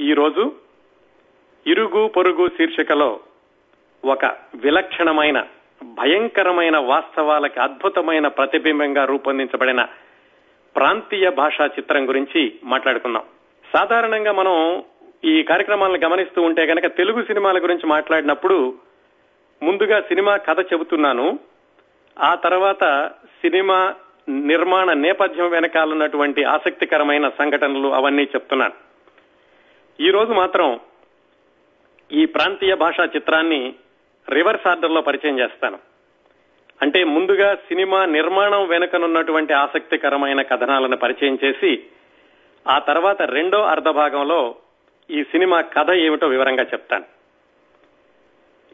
ఈరోజు ఇరుగు పొరుగు శీర్షికలో ఒక విలక్షణమైన భయంకరమైన వాస్తవాలకి అద్భుతమైన ప్రతిబింబంగా రూపొందించబడిన ప్రాంతీయ భాషా చిత్రం గురించి మాట్లాడుకుందాం. సాధారణంగా మనం ఈ కార్యక్రమాలను గమనిస్తూ ఉంటే కనుక తెలుగు సినిమాల గురించి మాట్లాడినప్పుడు ముందుగా సినిమా కథ చెబుతున్నాను. ఆ తర్వాత సినిమా నిర్మాణ నేపథ్యం వెనకాలన్నటువంటి ఆసక్తికరమైన సంఘటనలు అవన్నీ చెప్తున్నాను. ఈ రోజు మాత్రం ఈ ప్రాంతీయ భాషా చిత్రాన్ని రివర్స్ ఆర్డర్లో పరిచయం చేస్తాను. అంటే ముందుగా సినిమా నిర్మాణం వెనుకనున్నటువంటి ఆసక్తికరమైన కథనాలను పరిచయం చేసి ఆ తర్వాత రెండో అర్ధ భాగంలో ఈ సినిమా కథ ఏమిటో వివరంగా చెప్తాను.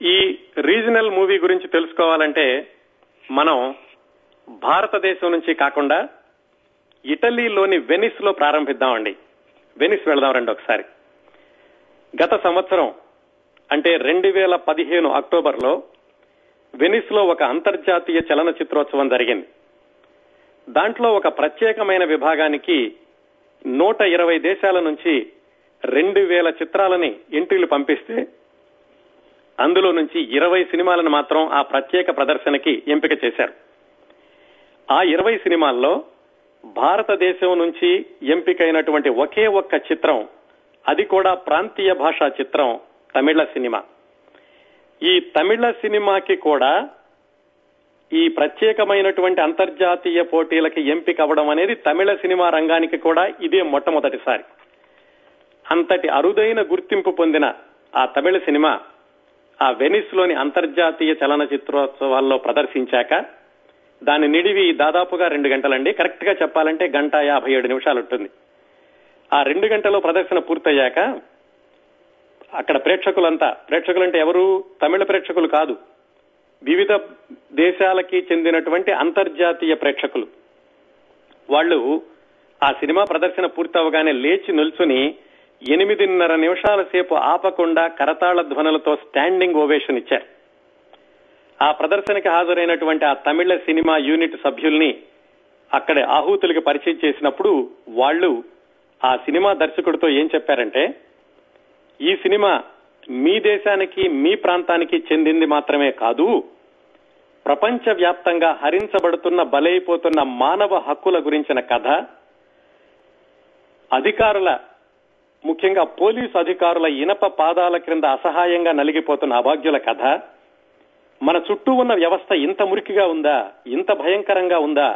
ఈ రీజనల్ మూవీ గురించి తెలుసుకోవాలంటే మనం భారతదేశం నుంచి కాకుండా ఇటలీలోని వెనిస్లో ప్రారంభిద్దామండి. వెనిస్ వెళదాం రండి ఒకసారి. గత సంవత్సరం అంటే రెండు వేల పదిహేను అక్టోబర్లో వెనిస్లో ఒక అంతర్జాతీయ చలన చిత్రోత్సవం జరిగింది. దాంట్లో ఒక ప్రత్యేకమైన విభాగానికి నూట ఇరవై దేశాల నుంచి రెండు వేల చిత్రాలని ఎంట్రీలు పంపిస్తే అందులో నుంచి ఇరవై సినిమాలను మాత్రం ఆ ప్రత్యేక ప్రదర్శనకి ఎంపిక చేశారు. ఆ ఇరవై సినిమాల్లో భారతదేశం నుంచి ఎంపికైనటువంటి ఒకే ఒక్క చిత్రం అది కూడా ప్రాంతీయ భాషా చిత్రం తమిళ సినిమా. ఈ తమిళ సినిమాకి కూడా ఈ ప్రత్యేకమైనటువంటి అంతర్జాతీయ పోటీలకి ఎంపిక అవ్వడం అనేది తమిళ సినిమా రంగానికి కూడా ఇదే మొట్టమొదటిసారి. అంతటి అరుదైన గుర్తింపు పొందిన ఆ తమిళ సినిమా ఆ వెనిస్లోని అంతర్జాతీయ చలనచిత్రోత్సవాల్లో ప్రదర్శించాక దాని నిడివి దాదాపుగా రెండు గంటలండి. కరెక్ట్గా చెప్పాలంటే గంట యాభై ఏడు నిమిషాలు ఉంటుంది ఆ రెండు గంటలో ప్రదర్శన పూర్తయ్యాక అక్కడ ప్రేక్షకులంతా ప్రేక్షకులంటే ఎవరు? తమిళ ప్రేక్షకులు కాదు. వివిధ దేశాలకి చెందినటువంటి అంతర్జాతీయ ప్రేక్షకులు. వాళ్ళు ఆ సినిమా ప్రదర్శన పూర్తవగానే లేచి నిల్చుని ఎనిమిదిన్నర నిమిషాల సేపు ఆపకుండా కరతాళ ధ్వనులతో స్టాండింగ్ ఓవేషన్ ఇచ్చారు. ఆ ప్రదర్శనకి హాజరైనటువంటి ఆ తమిళ సినిమా యూనిట్ సభ్యుల్ని అక్కడ ఆహూతులకి పరిచయం చేసినప్పుడు వాళ్ళు ఆ సినిమా దర్శకుడితో ఏం చెప్పారంటే ఈ సినిమా మీ దేశానికి మీ ప్రాంతానికి చెందింది మాత్రమే కాదు ప్రపంచ వ్యాప్తంగా హరించబడుతున్న బలైపోతున్న మానవ హక్కుల గురించిన కథ అధికారుల ముఖ్యంగా పోలీసు అధికారుల ఇనప పాదాల క్రింద అసహాయంగా నలిగిపోతున్న అభాగ్యుల కథ మన చుట్టూ ఉన్న వ్యవస్థ ఇంత మురికిగా ఉందా ఇంత భయంకరంగా ఉందా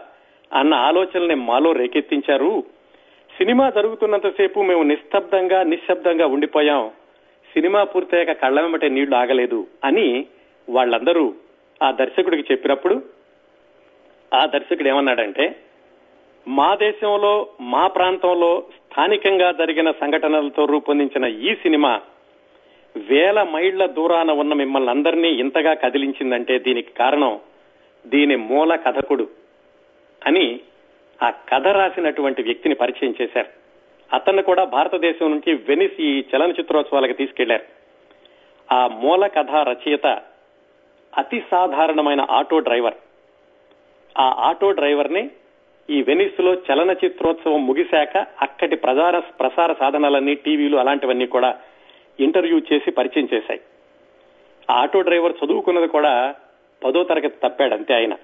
అన్న ఆలోచనల్ని మాలో రేకెత్తించారు సినిమా జరుగుతున్నంతసేపు మేము నిశ్శబ్దంగా నిశ్శబ్దంగా ఉండిపోయాం. సినిమా పూర్తయ్యాక కళ్ళ వెంబటే నీళ్ళు ఆగలేదు అని వాళ్ళందరూ ఆ దర్శకుడికి చెప్పినప్పుడు ఆ దర్శకుడు ఏమన్నాడంటే మా దేశంలో మా ప్రాంతంలో స్థానికంగా జరిగిన సంఘటనలతో రూపొందించిన ఈ సినిమా వేల మైళ్ళ దూరాన ఉన్న మిమ్మల్ని అందరినీ ఇంతగా కదిలించిందంటే దీనికి కారణం దీని మూల కథకుడు అని ఆ కథ రాసినటువంటి వ్యక్తిని పరిచయం చేశారు. అతన్ని కూడా భారతదేశం నుంచి వెనిస్ ఈ చలనచిత్రోత్సవాలకు తీసుకెళ్ళారు. ఆ మూల కథ రచయిత అతి సాధారణమైన ఆటో డ్రైవర్. ఆ ఆటో డ్రైవర్ని ఈ వెనిస్లో చలనచిత్రోత్సవం ముగిశాక అక్కడి ప్రచార ప్రసార సాధనాలన్నీ టీవీలు అలాంటివన్నీ కూడా ఇంటర్వ్యూ చేసి పరిచయం చేశాయి. ఆ ఆటో డ్రైవర్ చదువుకున్నది కూడా పదో తరగతి తప్పాడంతే ఆయన.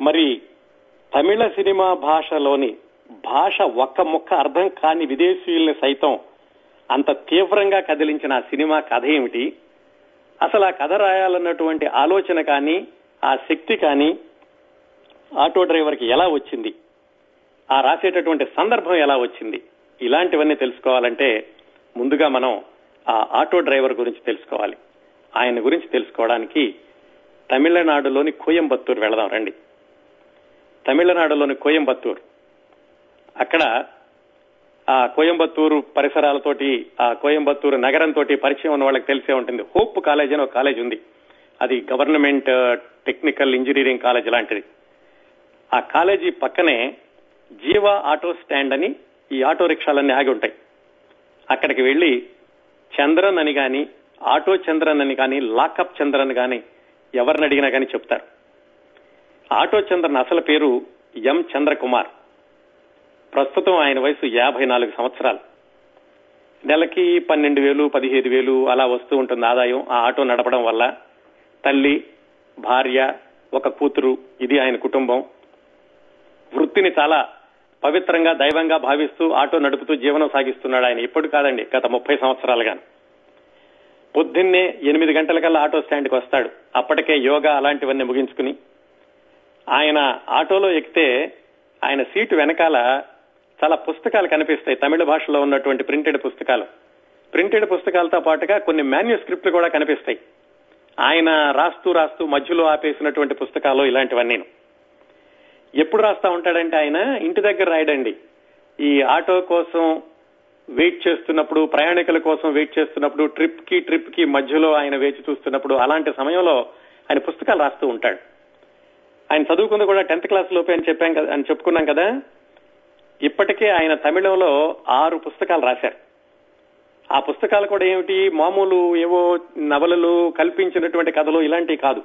మరి తమిళ సినిమా భాషలోని భాష ఒక్క ముక్క అర్థం కాని విదేశీయుల్ని సైతం అంత తీవ్రంగా కదిలించిన ఆ సినిమా కథ ఏమిటి? అసలు ఆ కథ రాయాలన్నటువంటి ఆలోచన కానీ ఆ శక్తి కానీ ఆటో డ్రైవర్కి ఎలా వచ్చింది? ఆ రాసేటటువంటి సందర్భం ఎలా వచ్చింది? ఇలాంటివన్నీ తెలుసుకోవాలంటే ముందుగా మనం ఆ ఆటో డ్రైవర్ గురించి తెలుసుకోవాలి. ఆయన గురించి తెలుసుకోవడానికి తమిళనాడులోని కోయంబత్తూరు వెళదాం రండి. తమిళనాడులోని కోయంబత్తూరు. అక్కడ ఆ కోయంబత్తూరు పరిసరాలతోటి ఆ కోయంబత్తూరు నగరంతో పరిచయం ఉన్న వాళ్ళకి తెలిసే ఉంటుంది. హోప్ కాలేజ్ అని ఒక కాలేజ్ ఉంది. అది గవర్నమెంట్ టెక్నికల్ ఇంజనీరింగ్ కాలేజ్ లాంటిది. ఆ కాలేజీ పక్కనే జీవా ఆటో స్టాండ్ అని ఈ ఆటో రిక్షాలన్నీ ఆగి ఉంటాయి. అక్కడికి వెళ్ళి చంద్రన్ అని గాని ఆటో చంద్రన్ అని కానీ లాకప్ చంద్రన్ గాని ఎవరిని అడిగినా కానీ చెప్తారు. ఆటో చంద్రన్ అసలు పేరు ఎం చంద్రకుమార్. ప్రస్తుతం ఆయన వయసు యాభై నాలుగు సంవత్సరాలు. నెలకి పన్నెండు వేలు పదిహేను వేలు అలా వస్తూ ఉంటుంది ఆదాయం. ఆ ఆటో నడపడం వల్ల తల్లి భార్య ఒక కూతురు ఇది ఆయన కుటుంబం. వృత్తిని చాలా పవిత్రంగా దైవంగా భావిస్తూ ఆటో నడుపుతూ జీవనం సాగిస్తున్నాడు ఆయన. ఇప్పుడు కాదండి గత ముప్పై సంవత్సరాలుగా. పొద్దున్నే ఎనిమిది గంటలకల్లా ఆటో స్టాండ్కి వస్తాడు. అప్పటికే యోగా అలాంటివన్నీ ముగించుకుని ఆయన ఆటోలో ఎక్కితే ఆయన సీటు వెనకాల చాలా పుస్తకాలు కనిపిస్తాయి. తమిళ భాషలో ఉన్నటువంటి ప్రింటెడ్ పుస్తకాలు. ప్రింటెడ్ పుస్తకాలతో పాటుగా కొన్ని మాన్యుస్క్రిప్ట్లు కూడా కనిపిస్తాయి. ఆయన రాస్తూ రాస్తూ మధ్యలో ఆపేసినటువంటి పుస్తకాలు ఇలాంటివన్నీ ఎప్పుడు రాస్తా ఉంటాడంటే ఆయన ఇంటి దగ్గర రాయడండి. ఈ ఆటో కోసం వెయిట్ చేస్తున్నప్పుడు ప్రయాణికుల కోసం వెయిట్ చేస్తున్నప్పుడు ట్రిప్కి ట్రిప్కి మధ్యలో ఆయన వేచి చూస్తున్నప్పుడు అలాంటి సమయంలో ఆయన పుస్తకాలు రాస్తూ ఉంటాడు. ఆయన చదువుకుంది కూడా టెన్త్ క్లాస్ లోపే అని చెప్పాం కదా అని చెప్పుకున్నాం కదా. ఇప్పటికే ఆయన తమిళంలో ఆరు పుస్తకాలు రాశారు. ఆ పుస్తకాలు కూడా ఏమిటి? మామూలు ఏవో నవలలు కల్పించినటువంటి కథలు ఇలాంటివి కాదు.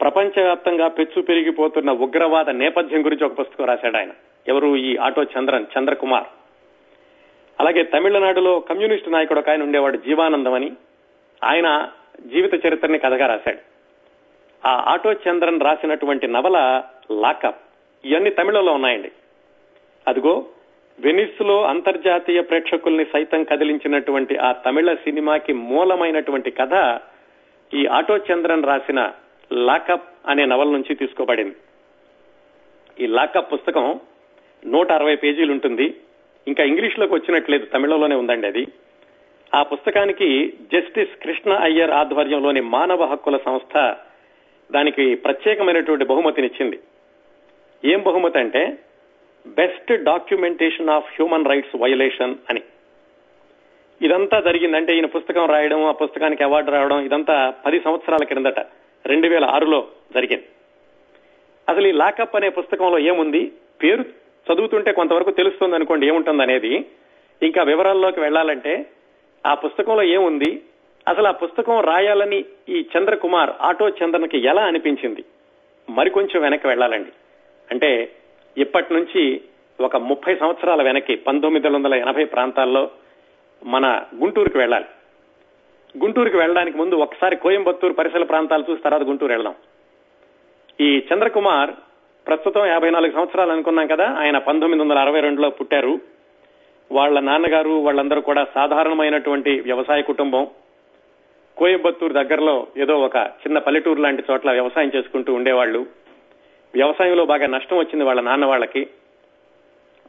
ప్రపంచవ్యాప్తంగా పెచ్చు పెరిగిపోతున్న ఉగ్రవాద నేపథ్యం గురించి ఒక పుస్తకం రాశాడు ఆయన. ఎవరు? ఈ ఆటో చంద్రన్ చంద్రకుమార్. అలాగే తమిళనాడులో కమ్యూనిస్టు నాయకుడు ఒక ఆయన ఉండేవాడు జీవానందం అని ఆయన జీవిత చరిత్రని కథగా రాశాడు. ఆ ఆటో చంద్రన్ రాసినటువంటి నవల లాకప్. ఇవన్నీ తమిళంలో ఉన్నాయండి. అదిగో వెనిస్లో అంతర్జాతీయ ప్రేక్షకుల్ని సైతం కదిలించినటువంటి ఆ తమిళ సినిమాకి మూలమైనటువంటి కథ ఈ ఆటో చంద్రన్ రాసిన లాకప్ అనే నవల నుంచి తీసుకోబడింది. ఈ లాకప్ పుస్తకం నూట అరవై పేజీలు ఉంటుంది. ఇంకా ఇంగ్లీష్లోకి వచ్చినట్లేదు తమిళంలోనే ఉందండి అది. ఆ పుస్తకానికి జస్టిస్ కృష్ణ అయ్యర్ ఆధ్వర్యంలోని మానవ హక్కుల సంస్థ దానికి ప్రత్యేకమైనటువంటి బహుమతినిచ్చింది. ఏం బహుమతి అంటే best documentation of human rights violation అని. ఇదంతా జరిగిందంటే ఈయన పుస్తకం రాయడం ఆ పుస్తకానికి అవార్డు రావడం ఇదంతా పది సంవత్సరాల క్రిందట రెండు వేల ఆరులో జరిగింది. అసలు ఈ లాకప్ అనే పుస్తకంలో ఏముంది? పేరు చదువుతుంటే కొంతవరకు తెలుస్తుంది అనుకోండి ఏముంటుంది అనేది ఇంకా వివరాల్లోకి వెళ్ళాలంటే ఆ పుస్తకంలో ఏముంది? అసలు ఆ పుస్తకం రాయాలని ఈ చంద్రకుమార్ ఆటో చంద్రన్కి ఎలా అనిపించింది? మరికొంచెం వెనక్కి వెళ్ళాలండి. అంటే ఇప్పటి నుంచి ఒక ముప్పై సంవత్సరాల వెనక్కి పంతొమ్మిది వందల ఎనభై ప్రాంతాల్లో మన గుంటూరుకి వెళ్ళాలి. గుంటూరుకి వెళ్ళడానికి ముందు ఒకసారి కోయంబత్తూరు పరిసర ప్రాంతాలు చూసి తర్వాత గుంటూరు వెళ్దాం. ఈ చంద్రకుమార్ ప్రస్తుతం యాభై నాలుగు సంవత్సరాలు అనుకున్నాం కదా ఆయన పంతొమ్మిది వందల అరవై రెండులో పుట్టారు. వాళ్ళ నాన్నగారు వాళ్ళందరూ కూడా సాధారణమైనటువంటి వ్యవసాయ కుటుంబం. కోయంబత్తూరు దగ్గరలో ఏదో ఒక చిన్న పల్లెటూరు లాంటి చోట్ల వ్యవసాయం చేసుకుంటూ ఉండేవాళ్ళు. వ్యవసాయంలో బాగా నష్టం వచ్చింది వాళ్ళ నాన్న వాళ్ళకి.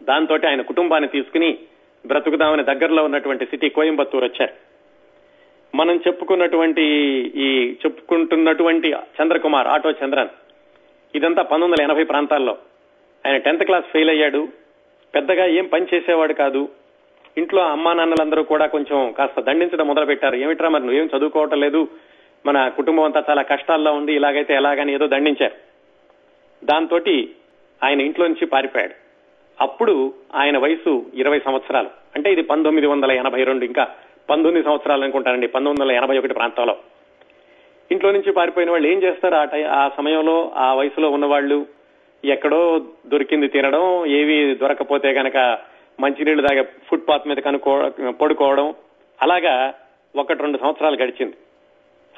దాంతో ఆయన కుటుంబాన్ని తీసుకుని బ్రతుకుదామని దగ్గరలో ఉన్నటువంటి సిటీ కోయంబత్తూరు వచ్చారు. మనం చెప్పుకున్నటువంటి ఈ చెప్పుకుంటున్నటువంటి చంద్రకుమార్ ఆటో చంద్రన్ ఇదంతా పంతొమ్మిది వందల ఎనభై ప్రాంతాల్లో. ఆయన టెన్త్ క్లాస్ ఫెయిల్ అయ్యాడు. పెద్దగా ఏం పని చేసేవాడు కాదు. ఇంట్లో అమ్మా నాన్నలందరూ కూడా కొంచెం కాస్త దండించడం మొదలు పెట్టారు ఏమిట్రా మరి నువ్వేం చదువుకోవటం లేదు? మన కుటుంబం అంతా చాలా కష్టాల్లో ఉంది ఇలాగైతే ఎలాగని ఏదో దండించారు. దాంతో ఆయన ఇంట్లో నుంచి పారిపోయాడు. అప్పుడు ఆయన వయసు ఇరవై సంవత్సరాలు. అంటే ఇది పంతొమ్మిది వందల ఎనభై రెండు ఇంకా పంతొమ్మిది సంవత్సరాలు అనుకుంటానండి పంతొమ్మిది వందల ఎనభై ఒకటి ప్రాంతంలో. ఇంట్లో నుంచి పారిపోయిన వాళ్ళు ఏం చేస్తారు? ఆ ఆ సమయంలో ఆ వయసులో ఉన్నవాళ్ళు ఎక్కడో దొరికింది తినడం ఏవి దొరకపోతే గనక మంచినీళ్ళు ఫుట్ పాత్ మీద కనుక్కో పడుకోవడం. అలాగా ఒకటి రెండు సంవత్సరాలు గడిచింది.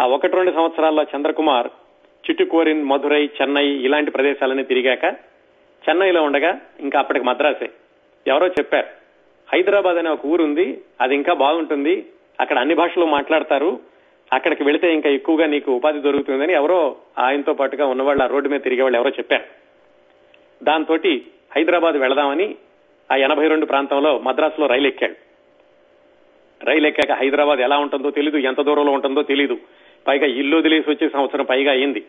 ఆ ఒకటి రెండు సంవత్సరాల్లో చంద్రకుమార్ చిట్టుకోరిన్ మధురై చెన్నై ఇలాంటి ప్రదేశాలన్నీ తిరిగాక చెన్నైలో ఉండగా ఇంకా అప్పటికి మద్రాసే. ఎవరో చెప్పారు హైదరాబాద్ అనే ఒక ఊరుంది అది ఇంకా బాగుంటుంది అక్కడ అన్ని భాషలు మాట్లాడతారు అక్కడికి వెళితే ఇంకా ఎక్కువగా నీకు ఉపాధి దొరుకుతుందని ఎవరో ఆయనతో పాటుగా ఉన్నవాళ్ళు ఆ రోడ్డు మీద తిరిగే వాళ్ళు ఎవరో చెప్పారు. దాంతో హైదరాబాద్ వెళదామని ఆ ఎనభై రెండు ప్రాంతంలో మద్రాసులో రైలు ఎక్కాడు. రైలు ఎక్కాక హైదరాబాద్ ఎలా ఉంటుందో తెలీదు ఎంత దూరంలో ఉంటుందో తెలీదు. పైగా ఇల్లు వదిలేసి వచ్చే సంవత్సరం పైగా అయింది.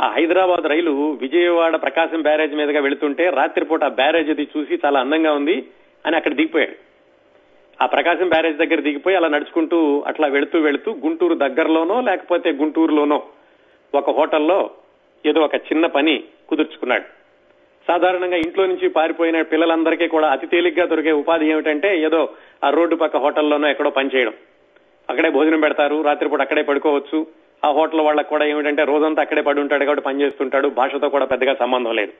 ఆ హైదరాబాద్ రైలు విజయవాడ ప్రకాశం బ్యారేజ్ మీదుగా వెళుతుంటే రాత్రిపూట ఆ బ్యారేజ్ అది చూసి చాలా అందంగా ఉంది అని అక్కడ దిగిపోయాడు. ఆ ప్రకాశం బ్యారేజ్ దగ్గర దిగిపోయి అలా నడుచుకుంటూ అట్లా వెళుతూ వెళుతూ గుంటూరు దగ్గరలోనో లేకపోతే గుంటూరులోనో ఒక హోటల్లో ఏదో ఒక చిన్న పని కుదుర్చుకున్నాడు. సాధారణంగా ఇంట్లో నుంచి పారిపోయిన పిల్లలందరికీ కూడా అతి తేలిగ్గా దొరికే ఉపాధి ఏమిటంటే ఏదో ఆ రోడ్డు పక్క హోటల్లోనో ఎక్కడో పనిచేయడం అక్కడే భోజనం పెడతారు రాత్రిపూట అక్కడే పడుకోవచ్చు. ఆ హోటల్ వాళ్ళకి కూడా ఏమిటంటే రోజంతా అక్కడే పడి ఉంటాడు కాబట్టి పని చేస్తుంటాడు భాషతో కూడా పెద్దగా సంబంధం లేదు.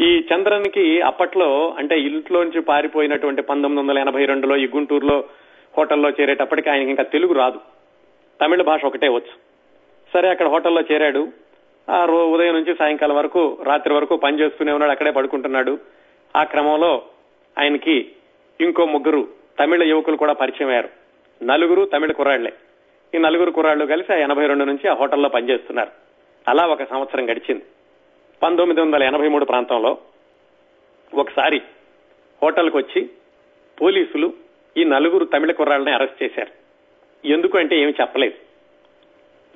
ఈ చంద్రన్కి అప్పట్లో అంటే ఇంట్లోంచి పారిపోయినటువంటి పంతొమ్మిది వందల ఎనభై రెండులో ఈ గుంటూరులో హోటల్లో చేరేటప్పటికి ఆయనకి ఇంకా తెలుగు రాదు. తమిళ భాష ఒకటే వచ్చు. సరే అక్కడ హోటల్లో చేరాడు. ఆ ఉదయం నుంచి సాయంకాలం వరకు రాత్రి వరకు పని చేస్తూనే ఉన్నాడు అక్కడే పడుకుంటున్నాడు. ఆ క్రమంలో ఆయనకి ఇంకో ముగ్గురు తమిళ యువకులు కూడా పరిచయం అయ్యారు. నలుగురు తమిళ కుర్రాళ్ళే. ఈ నలుగురు కుర్రాళ్ళు కలిసి ఆ ఎనభై రెండు నుంచి ఆ హోటల్లో పనిచేస్తున్నారు. అలా ఒక సంవత్సరం గడిచింది. పంతొమ్మిది వందల ఎనభై మూడు ప్రాంతంలో ఒకసారి హోటల్కి వచ్చి పోలీసులు ఈ నలుగురు తమిళ కుర్రాళ్ళని అరెస్ట్ చేశారు. ఎందుకు అంటే ఏమి చెప్పలేదు.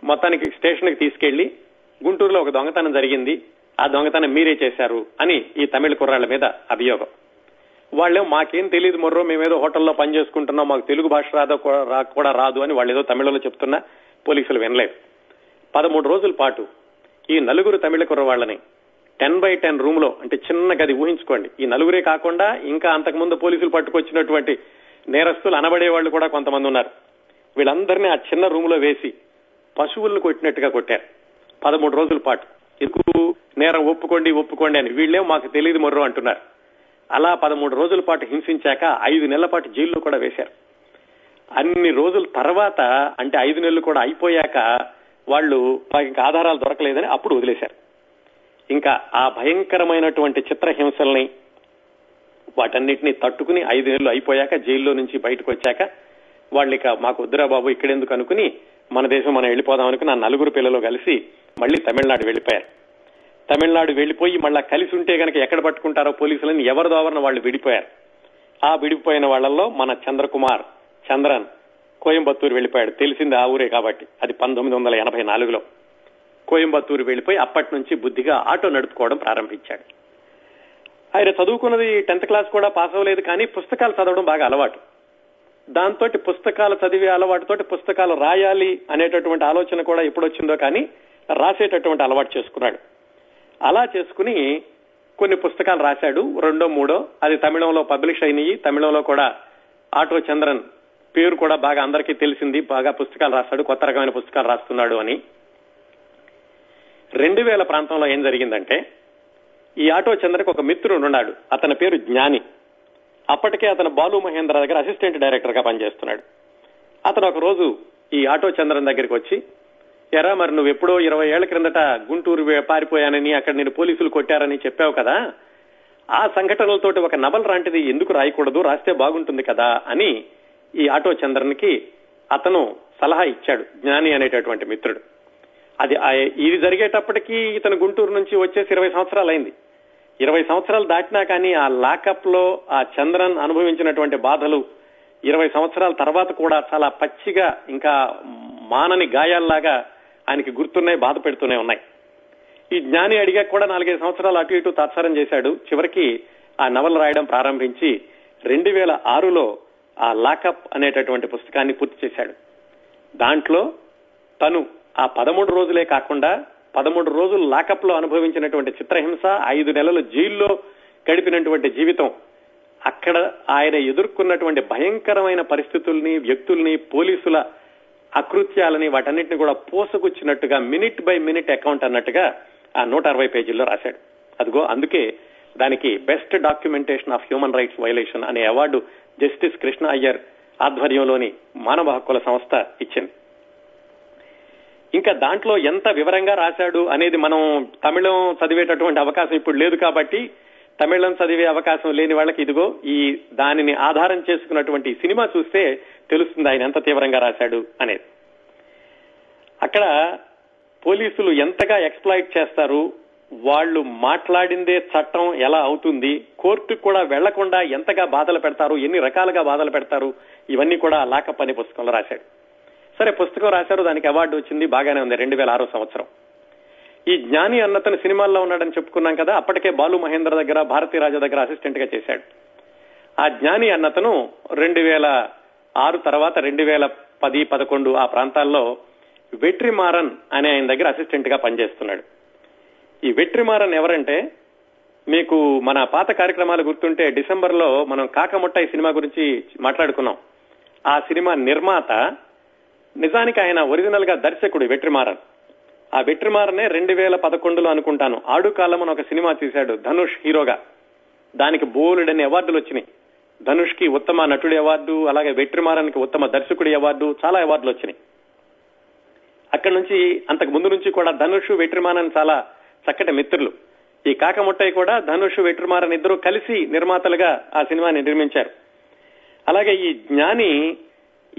మొత్తానికి స్టేషన్కి తీసుకెళ్ళి గుంటూరులో ఒక దొంగతనం జరిగింది. ఆ దొంగతనం మీరే చేశారు అని ఈ తమిళ కుర్రాళ్ళ మీద అభియోగం. వాళ్ళేం మాకేం తెలియదు మొర్రో మేమేదో హోటల్లో పని చేసుకుంటున్నాం మాకు తెలుగు భాష రాదో కూడా రాదు అని వాళ్ళు ఏదో తమిళలో చెప్తున్నా పోలీసులు వినలేదు. పదమూడు రోజుల పాటు ఈ నలుగురు తమిళ కుర్రవాళ్ళని టెన్ బై టెన్ రూమ్లో అంటే చిన్న గది ఊహించుకోండి. ఈ నలుగురే కాకుండా ఇంకా అంతకుముందు పోలీసులు పట్టుకొచ్చినటువంటి నేరస్తులు అనబడే వాళ్ళు కూడా కొంతమంది ఉన్నారు. వీళ్ళందరినీ ఆ చిన్న రూమ్లో వేసి పశువులను కొట్టినట్టుగా కొట్టారు. పదమూడు రోజుల పాటు. ఎందుకు నేరం ఒప్పుకోండి ఒప్పుకోండి అని. వీళ్ళేం మాకు తెలియదు మొర్రు అంటున్నారు. అలా పదమూడు రోజుల పాటు హింసించాక ఐదు నెలల పాటు జైల్లో కూడా వేశారు. అన్ని రోజుల తర్వాత అంటే ఐదు నెలలు కూడా అయిపోయాక వాళ్ళు మాకు ఇంకా ఆధారాలు దొరకలేదని అప్పుడు వదిలేశారు. ఇంకా ఆ భయంకరమైనటువంటి చిత్రహింసల్ని వాటన్నిటిని తట్టుకుని ఐదు నెలలు అయిపోయాక జైల్లో నుంచి బయటకు వచ్చాక వాళ్ళు ఇక మాకు వద్దురా బాబు ఇక్కడెందుకు అనుకుని మన దేశం మనం వెళ్ళిపోదాం అనుకుని ఆ నలుగురు పిల్లలు కలిసి మళ్ళీ తమిళనాడు వెళ్ళిపోయారు. తమిళనాడు వెళ్ళిపోయి మళ్ళా కలిసి ఉంటే గనక ఎక్కడ పట్టుకుంటారో పోలీసులని ఎవరి దోవరన వాళ్ళు విడిపోయారు. ఆ విడిపోయిన వాళ్ళల్లో మన చంద్రకుమార్ చంద్రన్ కోయంబత్తూరు వెళ్ళిపోయాడు. తెలిసింది ఆ ఊరే కాబట్టి. అది పంతొమ్మిది వందల ఎనభై నాలుగులో. కోయంబత్తూరు వెళ్ళిపోయి అప్పటి నుంచి బుద్ధిగా ఆటో నడుపుకోవడం ప్రారంభించాడు. ఆయన చదువుకున్నది టెన్త్ క్లాస్ కూడా పాస్ అవ్వలేదు కానీ పుస్తకాలు చదవడం బాగా అలవాటు. దాంతో పుస్తకాలు చదివే అలవాటుతోటి పుస్తకాలు రాయాలి అనేటటువంటి ఆలోచన కూడా ఎప్పుడొచ్చిందో కానీ రాసేటటువంటి అలవాటు చేసుకున్నాడు. అలా చేసుకుని కొన్ని పుస్తకాలు రాశాడు. రెండో మూడో అది తమిళంలో పబ్లిష్ అయినాయి. తమిళంలో కూడా ఆటో చంద్రన్ పేరు కూడా బాగా అందరికీ తెలిసింది. బాగా పుస్తకాలు రాస్తాడు. కొత్త రకమైన పుస్తకాలు రాస్తున్నాడు అని. రెండు వేల ప్రాంతంలో ఏం జరిగిందంటే ఈ ఆటో చంద్రకు ఒక మిత్రుడు ఉన్నాడు. అతని పేరు జ్ఞాని. అప్పటికే అతను బాలు మహేంద్ర దగ్గర అసిస్టెంట్ డైరెక్టర్గా పనిచేస్తున్నాడు. అతను ఒక రోజు ఈ ఆటో చంద్రన్ దగ్గరికి వచ్చి ఎరా మరి నువ్వు ఎప్పుడో ఇరవై ఏళ్ళ క్రిందట గుంటూరు పారిపోయానని అక్కడ నేను పోలీసులు కొట్టారని చెప్పావు కదా. ఆ సంఘటనలతోటి ఒక నవల్ లాంటిది ఎందుకు రాయకూడదు? రాస్తే బాగుంటుంది కదా అని ఈ ఆటో చంద్రన్కి అతను సలహా ఇచ్చాడు జ్ఞాని అనేటటువంటి మిత్రుడు. అది ఇది జరిగేటప్పటికీ ఇతను గుంటూరు నుంచి వచ్చేసి ఇరవై సంవత్సరాలు అయింది. ఇరవై సంవత్సరాలు దాటినా కానీ ఆ లాకప్లో ఆ చంద్రన్ అనుభవించినటువంటి బాధలు ఇరవై సంవత్సరాల తర్వాత కూడా చాలా పచ్చిగా ఇంకా మానని గాయాల్లాగా ఆయనకి గుర్తున్నాయి బాధ పెడుతూనే ఉన్నాయి. ఈ జ్ఞాని అడిగా కూడా నాలుగైదు సంవత్సరాలు అటు ఇటు తాత్సారం చేశాడు. చివరికి ఆ నవల రాయడం ప్రారంభించి రెండు వేల ఆరులో ఆ లాకప్ అనేటటువంటి పుస్తకాన్ని పూర్తి చేశాడు. దాంట్లో తను ఆ పదమూడు రోజులే కాకుండా పదమూడు రోజులు లాకప్లో అనుభవించినటువంటి చిత్రహింస ఐదు నెలలు జైల్లో గడిపినటువంటి జీవితం అక్కడ ఆయన ఎదుర్కొన్నటువంటి భయంకరమైన పరిస్థితుల్ని వ్యక్తుల్ని పోలీసుల అకృత్యాలని వాటన్నిటిని కూడా పోసుకొచ్చినట్టుగా మినిట్ బై మినిట్ అకౌంట్ అన్నట్టుగా ఆ నూట అరవై పేజీల్లో రాశాడు. అదిగో అందుకే దానికి best documentation of human rights violation అనే అవార్డు జస్టిస్ కృష్ణ అయ్యర్ ఆధ్వర్యంలోని మానవ హక్కుల సంస్థ ఇచ్చింది. ఇంకా దాంట్లో ఎంత వివరంగా రాశాడు అనేది మనం తమిళం చదివేటటువంటి అవకాశం ఇప్పుడు లేదు కాబట్టి తమిళం చదివే అవకాశం లేని వాళ్ళకి ఇదిగో ఈ దానిని ఆధారం చేసుకున్నటువంటి సినిమా చూస్తే తెలుస్తుంది ఆయన ఎంత తీవ్రంగా రాశాడు అనేది. అక్కడ పోలీసులు ఎంతగా ఎక్స్ప్లాయిట్ చేస్తారు వాళ్ళు మాట్లాడిందే చట్టం ఎలా అవుతుంది కోర్టుకు కూడా వెళ్ళకుండా ఎంతగా బాధలు పెడతారు ఎన్ని రకాలుగా బాధలు పెడతారు ఇవన్నీ కూడా లాకప్ అనే పుస్తకంలో రాశాడు. సరే పుస్తకం రాశారు దానికి అవార్డు వచ్చింది బాగానే ఉంది రెండు వేల ఆరో సంవత్సరం. ఈ జ్ఞాని అన్నతను సినిమాల్లో ఉన్నాడని చెప్పుకున్నాం కదా అప్పటికే బాలు మహేంద్ర దగ్గర భారతీ రాజా దగ్గర అసిస్టెంట్గా చేశాడు. ఆ జ్ఞాని అన్నతను రెండు వేల ఆరు తర్వాత రెండు వేల పది పదకొండు ఆ ప్రాంతాల్లో వెట్రిమారన్ అనే ఆయన దగ్గర అసిస్టెంట్గా పనిచేస్తున్నాడు. ఈ వెట్రిమారన్ ఎవరంటే మీకు మన పాత కార్యక్రమాలు గుర్తుంటే డిసెంబర్లో మనం కాకముట్ట ఈ సినిమా గురించి మాట్లాడుకున్నాం. ఆ సినిమా నిర్మాత నిజానికి ఆయన ఒరిజినల్గా దర్శకుడు వెట్రిమారన్. ఆ వెట్రిమారనే రెండు వేల పదకొండులో అనుకుంటాను. ఆడు కాలం ఒక సినిమా తీశాడు ధనుష్ హీరోగా. దానికి బోలుడని అవార్డులు వచ్చినాయి. ధనుష్కి ఉత్తమ నటుడి అవార్డు అలాగే వెట్రిమారానికి ఉత్తమ దర్శకుడి అవార్డు చాలా అవార్డులు వచ్చినాయి. అక్కడి నుంచి అంతకు ముందు నుంచి కూడా ధనుష్ వెట్రిమారన్ చాలా చక్కటి మిత్రులు. ఈ కాకముట్టయ్య కూడా ధనుష్ వెట్రిమారన్ ఇద్దరు కలిసి నిర్మాతలుగా ఆ సినిమాని నిర్మించారు. అలాగే ఈ జ్ఞాని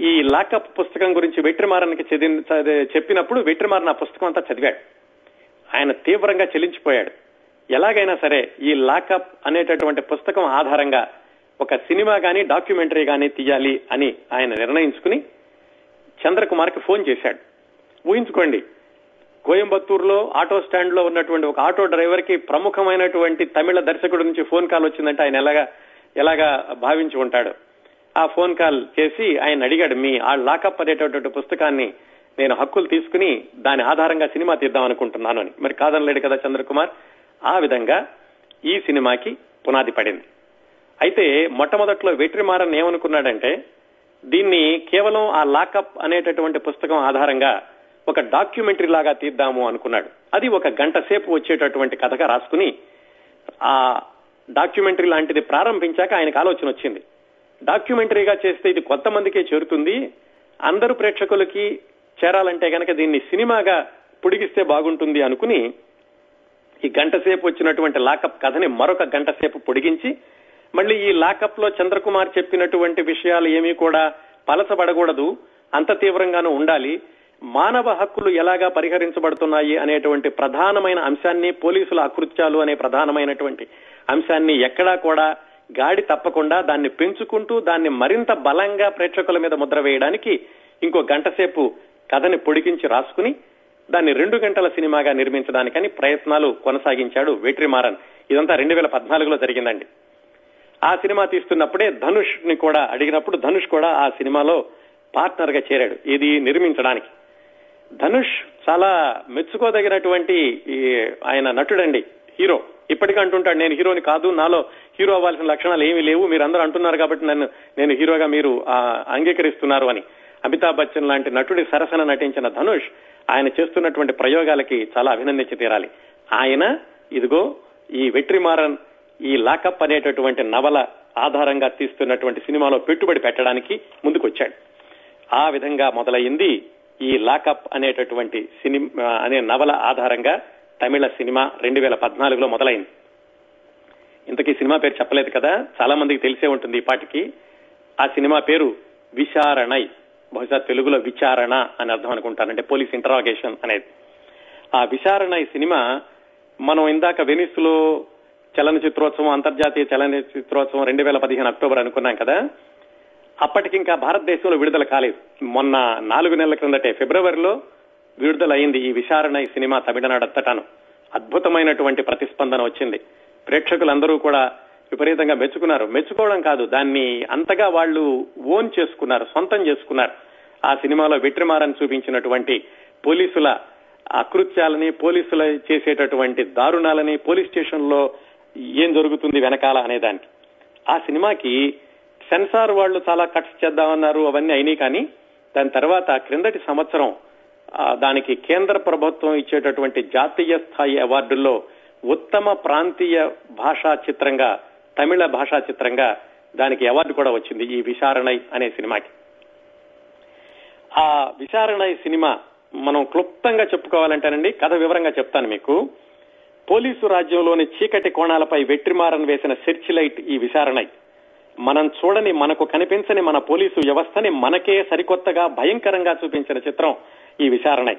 ఈ లాకప్ పుస్తకం గురించి వెట్రిమారన్కి చదివి చెప్పినప్పుడు వెట్రిమారన్ ఆ పుస్తకం అంతా చదివాడు. ఆయన తీవ్రంగా చెల్లించిపోయాడు ఎలాగైనా సరే ఈ లాకప్ అనేటటువంటి పుస్తకం ఆధారంగా ఒక సినిమా గాని డాక్యుమెంటరీ గాని తీయాలి అని ఆయన నిర్ణయించుకుని చంద్రకుమార్కి ఫోన్ చేశాడు. ఊహించుకోండి కోయంబత్తూరులో ఆటో స్టాండ్లో ఉన్నటువంటి ఒక ఆటో డ్రైవర్కి ప్రముఖమైనటువంటి తమిళ దర్శకుడి నుంచి ఫోన్ కాల్ వచ్చిందంటే ఆయన ఎలాగా ఎలాగా భావించి ఉంటాడు? ఆ ఫోన్ కాల్ చేసి ఆయన అడిగాడు మీ ఆ లాకప్ అనేటటువంటి పుస్తకాన్ని నేను హక్కులు తీసుకుని దాని ఆధారంగా సినిమా తీద్దాం అనుకుంటున్నాను అని. మరి కాదనలేడు కదా చంద్రకుమార్? ఆ విధంగా ఈ సినిమాకి పునాది పడింది. అయితే మొట్టమొదట్లో వెట్రిమారన్ ఏమనుకున్నాడంటే దీన్ని కేవలం ఆ లాకప్ అనేటటువంటి పుస్తకం ఆధారంగా ఒక డాక్యుమెంటరీ లాగా తీద్దాము అనుకున్నాడు. అది ఒక గంట సేపు వచ్చేటటువంటి కథగా రాసుకుని ఆ డాక్యుమెంటరీ లాంటిది ప్రారంభించాక ఆయనకు ఆలోచన వచ్చింది. డాక్యుమెంటరీగా చేస్తే ఇది కొంతమందికే చేరుతుంది. అందరు ప్రేక్షకులకి చేరాలంటే గనక దీన్ని సినిమాగా పొడిగిస్తే బాగుంటుంది అనుకుని ఈ గంట సేపు వచ్చినటువంటి లాకప్ కథని మరొక గంట సేపు పొడిగించి మళ్ళీ ఈ లాకప్లో చంద్రకుమార్ చెప్పినటువంటి విషయాలు ఏమీ కూడా పలసబడకూడదు అంత తీవ్రంగానూ ఉండాలి. మానవ హక్కులు ఎలాగా పరిహరించబడుతున్నాయి అనేటువంటి ప్రధానమైన అంశాన్ని పోలీసుల అకృత్యాలు అనే ప్రధానమైనటువంటి అంశాన్ని ఎక్కడా కూడా గాడి తప్పకుండా దాన్ని పెంచుకుంటూ దాన్ని మరింత బలంగా ప్రేక్షకుల మీద ముద్ర వేయడానికి ఇంకో గంట సేపు కథని పొడిగించి రాసుకుని దాన్ని రెండు గంటల సినిమాగా నిర్మించడానికని ప్రయత్నాలు కొనసాగించాడు వెట్రిమారన్. ఇదంతా రెండు వేల పద్నాలుగులో జరిగిందండి. ఆ సినిమా తీస్తున్నప్పుడే ధనుష్ని కూడా అడిగినప్పుడు ధనుష్ కూడా ఆ సినిమాలో పార్ట్నర్గా చేరాడు ఇది నిర్మించడానికి. ధనుష్ చాలా మెచ్చుకోదగినటువంటి ఈ ఆయన నటుడండి హీరో. ఇప్పటికీ అంటుంటాడు నేను హీరోని కాదు నాలో హీరో అవ్వాల్సిన లక్షణాలు ఏమీ లేవు మీరు అందరూ అంటున్నారు కాబట్టి నన్ను నేను హీరోగా మీరు ఆ, అంగీకరిస్తున్నారు అని. అమితాబ్ బచ్చన్ లాంటి నటుడి సరసన నటించిన ధనుష్ ఆయన చేస్తున్నటువంటి ప్రయోగాలకి చాలా అభినందించి తీరాలి. ఆయన ఇదిగో ఈ వెట్రిమారన్ ఈ లాకప్ అనేటటువంటి నవల ఆధారంగా తీస్తున్నటువంటి సినిమాలో పెట్టుబడి పెట్టడానికి ముందుకొచ్చాడు. ఆ విధంగా మొదలైంది ఈ లాకప్ అనేటటువంటి సినిమా అనే నవల ఆధారంగా తమిళ సినిమా రెండు వేల పద్నాలుగులో మొదలైంది. ఇంతకీ సినిమా పేరు చెప్పలేదు కదా? చాలా మందికి తెలిసే ఉంటుంది ఈ పాటికి. ఆ సినిమా పేరు విచారణై బహుశా తెలుగులో విచారణ అని అర్థం అనుకుంటాను. అంటే పోలీస్ ఇంటరాగేషన్ అనేది. ఆ విచారణ ఈ సినిమా మనం ఇందాక వెనిస్లో చలనచిత్రోత్సవం అంతర్జాతీయ చలనచిత్రోత్సవం రెండు వేల పదిహేను అక్టోబర్ అనుకున్నాం కదా? అప్పటికి ఇంకా భారతదేశంలో విడుదల కాలేదు. మొన్న నాలుగు నెలల క్రిందటే ఫిబ్రవరిలో విడుదల అయింది ఈ విచారణ ఈ సినిమా తమిళనాడంతటాను అద్భుతమైనటువంటి ప్రతిస్పందన వచ్చింది. ప్రేక్షకులందరూ కూడా విపరీతంగా మెచ్చుకున్నారు. మెచ్చుకోవడం కాదు దాన్ని అంతగా వాళ్ళు ఓన్ చేసుకున్నారు సొంతం చేసుకున్నారు. ఆ సినిమాలో విట్రిమారని చూపించినటువంటి పోలీసుల అకృత్యాలని పోలీసుల చేసేటటువంటి దారుణాలని పోలీస్ స్టేషన్లో ఏం జరుగుతుంది వెనకాల అనేదానికి. ఆ సినిమాకి సెన్సార్ వాళ్ళు చాలా కట్స్ చేద్దామన్నారు అవన్నీ అయినాయి కానీ దాని తర్వాత క్రిందటి సంవత్సరం దానికి కేంద్ర ప్రభుత్వం ఇచ్చేటటువంటి జాతీయ స్థాయి అవార్డుల్లో ఉత్తమ ప్రాంతీయ భాషా చిత్రంగా తమిళ భాషా చిత్రంగా దానికి అవార్డు కూడా వచ్చింది ఈ విశారణై అనే సినిమాకి. ఆ విశారణై సినిమా మనం క్లుప్తంగా చెప్పుకోవాలంటేనండి కథ వివరంగా చెప్తాను మీకు. పోలీసు రాజ్యంలోని చీకటి కోణాలపై వెట్రిమారన్ వేసిన సెర్చ్ లైట్ ఈ విశారణై. మనం చూడని మనకు కనిపించని మన పోలీసు వ్యవస్థని మనకే సరికొత్తగా భయంకరంగా చూపించిన చిత్రం ఈ విచారణే.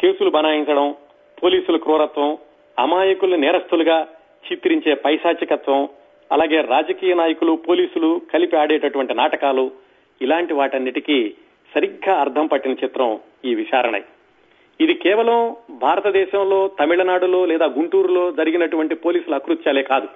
కేసులు బనాయించడం పోలీసుల క్రూరత్వం అమాయకుల్ని నేరస్తులుగా చిత్రించే పైశాచికత్వం అలాగే రాజకీయ నాయకులు పోలీసులు కలిపి ఆడేటటువంటి నాటకాలు ఇలాంటి వాటన్నిటికీ సరిగ్గా అర్థం పట్టిన చిత్రం ఈ విచారణై. ఇది కేవలం భారతదేశంలో తమిళనాడులో లేదా గుంటూరులో జరిగినటువంటి పోలీసుల అకృత్యాలే కాదు.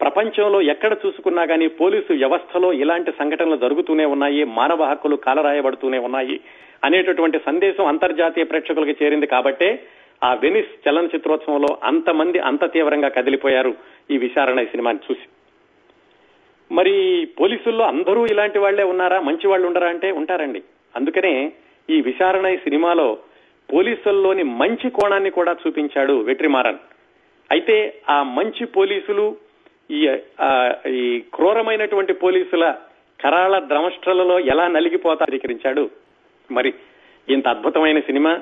ప్రపంచంలో ఎక్కడ చూసుకున్నా కానీ పోలీసు వ్యవస్థలో ఇలాంటి సంఘటనలు జరుగుతూనే ఉన్నాయి మానవ హక్కులు కాలరాయబడుతూనే ఉన్నాయి. అనేటటువంటి సందేశం అంతర్జాతీయ ప్రేక్షకులకు చేరింది కాబట్టే ఆ వెనిస్ చలనచిత్రోత్సవంలో అంతమంది అంత తీవ్రంగా కదిలిపోయారు ఈ విచారణ ఈ సినిమాని చూసి. మరి పోలీసుల్లో అందరూ ఇలాంటి వాళ్ళే ఉన్నారా? మంచి వాళ్ళు ఉండరా అంటే ఉంటారండి. అందుకనే ఈ విచారణ ఈ సినిమాలో పోలీసుల్లోని మంచి కోణాన్ని కూడా చూపించాడు వెట్రిమారన్. అయితే ఆ మంచి పోలీసులు ఈ ఈ క్రూరమైనటువంటి పోలీసుల కరాళ ద్రమష్ట్రలలో ఎలా నలిగిపోతా చిత్రీకరించాడు మరి ఇంత అద్భుతమైన సినిమా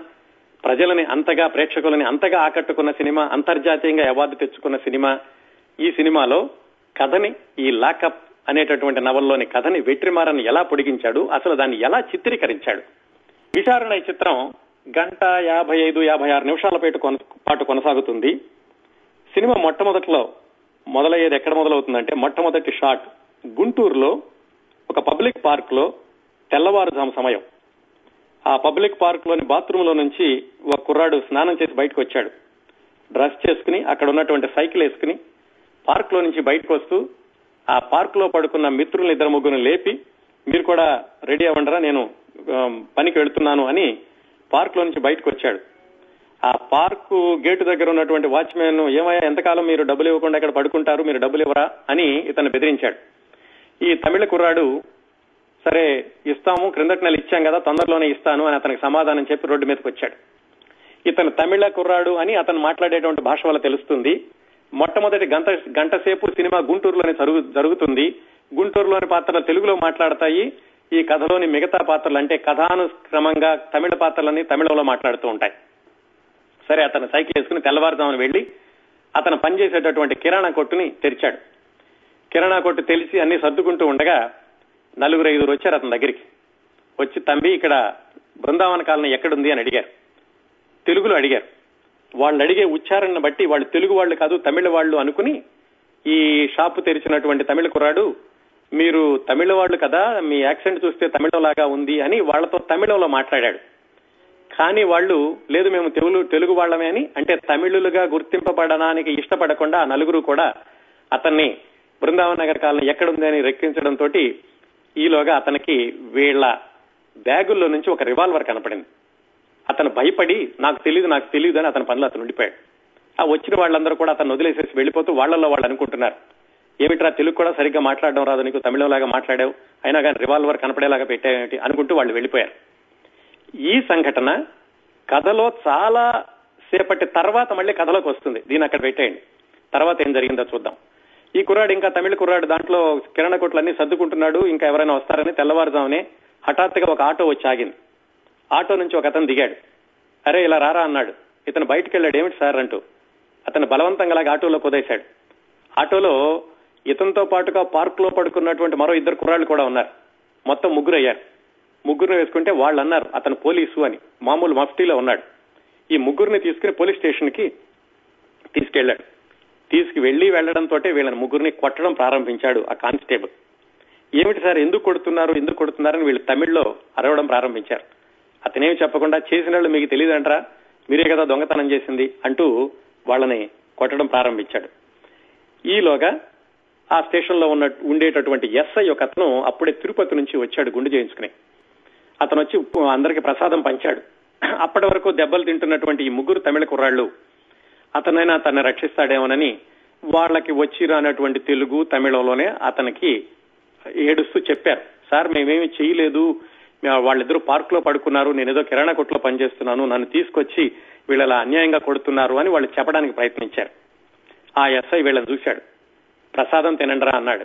ప్రజలని అంతగా ప్రేక్షకులని అంతగా ఆకట్టుకున్న సినిమా అంతర్జాతీయంగా అవార్డు తెచ్చుకున్న సినిమా ఈ సినిమాలో కథని ఈ లాకప్ అనేటటువంటి నవల్లోని కథని వెట్రిమారన్ ఎలా పొడిగించాడు అసలు దాన్ని ఎలా చిత్రీకరించాడు? విచారణ ఈ చిత్రం గంట యాభై ఐదు యాభై ఆరు నిమిషాల పాటు కొన- పాటు కొనసాగుతుంది. సినిమా మొట్టమొదట్లో మొదలయ్యేది ఎక్కడ మొదలవుతుందంటే మొట్టమొదటి షాట్ గుంటూరులో ఒక పబ్లిక్ పార్క్లో తెల్లవారుజాము సమయం. ఆ పబ్లిక్ పార్క్లోని బాత్రూమ్లో నుంచి ఒక కుర్రాడు స్నానం చేసి బయటకు వచ్చాడు. డ్రెస్ చేసుకుని అక్కడ ఉన్నటువంటి సైకిల్ వేసుకుని పార్క్లో నుంచి బయటకు వస్తూ ఆ పార్క్లో పడుకున్న మిత్రులను ఇద్దరు ముగ్గురు లేపి మీరు కూడా రెడీ అవ్వండిరా నేను పనికి వెళ్తున్నాను అని పార్క్లో నుంచి బయటకు వచ్చాడు. ఆ పార్కు గేటు దగ్గర ఉన్నటువంటి వాచ్మెన్ ఏమయ్యా ఎంతకాలం మీరు డబ్బులు ఇవ్వకుండా ఇక్కడ పడుకుంటారు మీరు డబ్బులు ఇవ్వరా అని ఇతను బెదిరించాడు. ఈ తమిళ కుర్రాడు సరే ఇస్తాము క్రిందటి నెల ఇచ్చాం కదా తొందరలోనే ఇస్తాను అని అతనికి సమాధానం చెప్పి రోడ్డు మీదకి వచ్చాడు. ఇతను తమిళ కుర్రాడు అని అతను మాట్లాడేటువంటి భాష వల్ల తెలుస్తుంది. మొట్టమొదటి గంట గంట సేపు సినిమా గుంటూరులోనే జరుగు జరుగుతుంది. గుంటూరులోని పాత్రలు తెలుగులో మాట్లాడతాయి. ఈ కథలోని మిగతా పాత్రలు అంటే కథానుక్రమంగా తమిళ పాత్రలని తమిళంలో మాట్లాడుతూ ఉంటాయి. సరే అతను సైకిల్ వేసుకుని తెల్లవారుజామున వెళ్ళి అతను పనిచేసేటటువంటి కిరాణా కొట్టుని తెరిచాడు. కిరాణా కొట్టు తెలిసి అన్ని సర్దుకుంటూ ఉండగా నలుగురు ఐదుగురు వచ్చారు అతని దగ్గరికి. వచ్చి తంబి ఇక్కడ బృందావన కాలనీ ఎక్కడుంది? అని అడిగారు. తెలుగులో అడిగారు. వాళ్ళు అడిగే ఉచ్చారణను బట్టి వాళ్ళు తెలుగు వాళ్ళు కాదు తమిళ వాళ్ళు అనుకుని ఈ షాపు తెరిచినటువంటి తమిళ కుర్రాడు మీరు తమిళ వాళ్ళు కదా మీ యాక్సెంట్ చూస్తే తమిళంలాగా ఉంది అని వాళ్ళతో తమిళంలో మాట్లాడాడు. కానీ వాళ్ళు లేదు మేము తెలుగు తెలుగు వాళ్ళమే అని అంటే తమిళులుగా గుర్తింపబడడానికి ఇష్టపడకుండా ఆ నలుగురు కూడా అతన్ని బృందావన్ నగర్ కాలనీ ఎక్కడుంది అని రెక్కించడంతో ఈలోగా అతనికి వీళ్ళ బ్యాగుల్లో నుంచి ఒక రివాల్వర్ కనపడింది. అతను భయపడి నాకు తెలియదు నాకు తెలియదు అని అతని పనులు అతను ఉండిపోయాడు. ఆ వచ్చిన వాళ్ళందరూ కూడా అతను వదిలేసేసి వెళ్ళిపోతూ వాళ్ళల్లో వాళ్ళు అనుకుంటున్నారు. ఏమిట్రా తెలుగు కూడా సరిగ్గా మాట్లాడడం రాదు నీకు తమిళంలాగా మాట్లాడావు అయినా కానీ రివాల్వర్ కనపడేలాగా పెట్టావేంటి అనుకుంటూ వాళ్ళు వెళ్ళిపోయారు. ఈ సంఘటన కథలో చాలా సేపటి తర్వాత మళ్ళీ కథలోకి వస్తుంది. దీని అక్కడ పెట్టేయండి. తర్వాత ఏం జరిగిందో చూద్దాం. ఈ కుర్రాడు ఇంకా తమిళ కుర్రాడు. దాంట్లో కిరణ కొట్లన్నీ సర్దుకుంటున్నాడు. ఇంకా ఎవరైనా వస్తారని తెల్లవారుజామునే హఠాత్తుగా ఒక ఆటో వచ్చి ఆగింది. ఆటో నుంచి ఒక అతను దిగాడు. అరే ఇలా రారా అన్నాడు. ఇతను బయటికి వెళ్ళాడు ఏమిటి సార్ అంటూ అతను బలవంతంగా ఆటోలో కుదేశాడు. ఆటోలో ఇతనితో పాటుగా పార్క్లో పడుకున్నటువంటి మరో ఇద్దరు కుర్రాళ్ళు కూడా ఉన్నారు. మొత్తం ముగ్గురు అయ్యారు. ముగ్గురు వేసుకుంటే వాళ్ళు అన్నారు అతను పోలీసు అని. మామూలు మఫ్టీలో ఉన్నాడు. ఈ ముగ్గురిని తీసుకుని పోలీస్ స్టేషన్కి తీసుకెళ్ళాడు తీసుకు వెళ్ళి వెళ్ళడంతో వీళ్ళని ముగ్గురిని కొట్టడం ప్రారంభించాడు ఆ కానిస్టేబుల్. ఏమిటి సార్ ఎందుకు కొడుతున్నారు ఎందుకు కొడుతున్నారని వీళ్ళు తమిళ్ళో అరవడం ప్రారంభించారు. అతనేమి చెప్పకుండా చేసిన వాళ్ళు మీకు తెలియదంటరా? మీరే కదా దొంగతనం చేసింది అంటూ వాళ్ళని కొట్టడం ప్రారంభించాడు. ఈలోగా ఆ స్టేషన్లో ఉన్న ఉండేటటువంటి ఎస్ఐ ఒక అతను అప్పుడే తిరుపతి నుంచి వచ్చాడు గుండు చేయించుకుని. అతను వచ్చి అందరికి ప్రసాదం పంచాడు. అప్పటి వరకు దెబ్బలు తింటున్నటువంటి ఈ ముగ్గురు తమిళ కుర్రాళ్ళు అతనైనా తనని రక్షిస్తాడేమోనని వాళ్ళకి వచ్చి రానటువంటి తెలుగు తమిళంలోనే అతనికి ఏడుస్తూ చెప్పారు. సార్ మేమేమి చేయలేదు. వాళ్ళిద్దరూ పార్క్లో పడుకున్నారు నేనేదో కిరాణా కొట్లో పనిచేస్తున్నాను. నన్ను తీసుకొచ్చి వీళ్ళ అన్యాయంగా కొడుతున్నారు అని వాళ్ళు చెప్పడానికి ప్రయత్నించారు. ఆ ఎస్ఐ వీళ్ళని చూశాడు. ప్రసాదం తినండిరా అన్నాడు.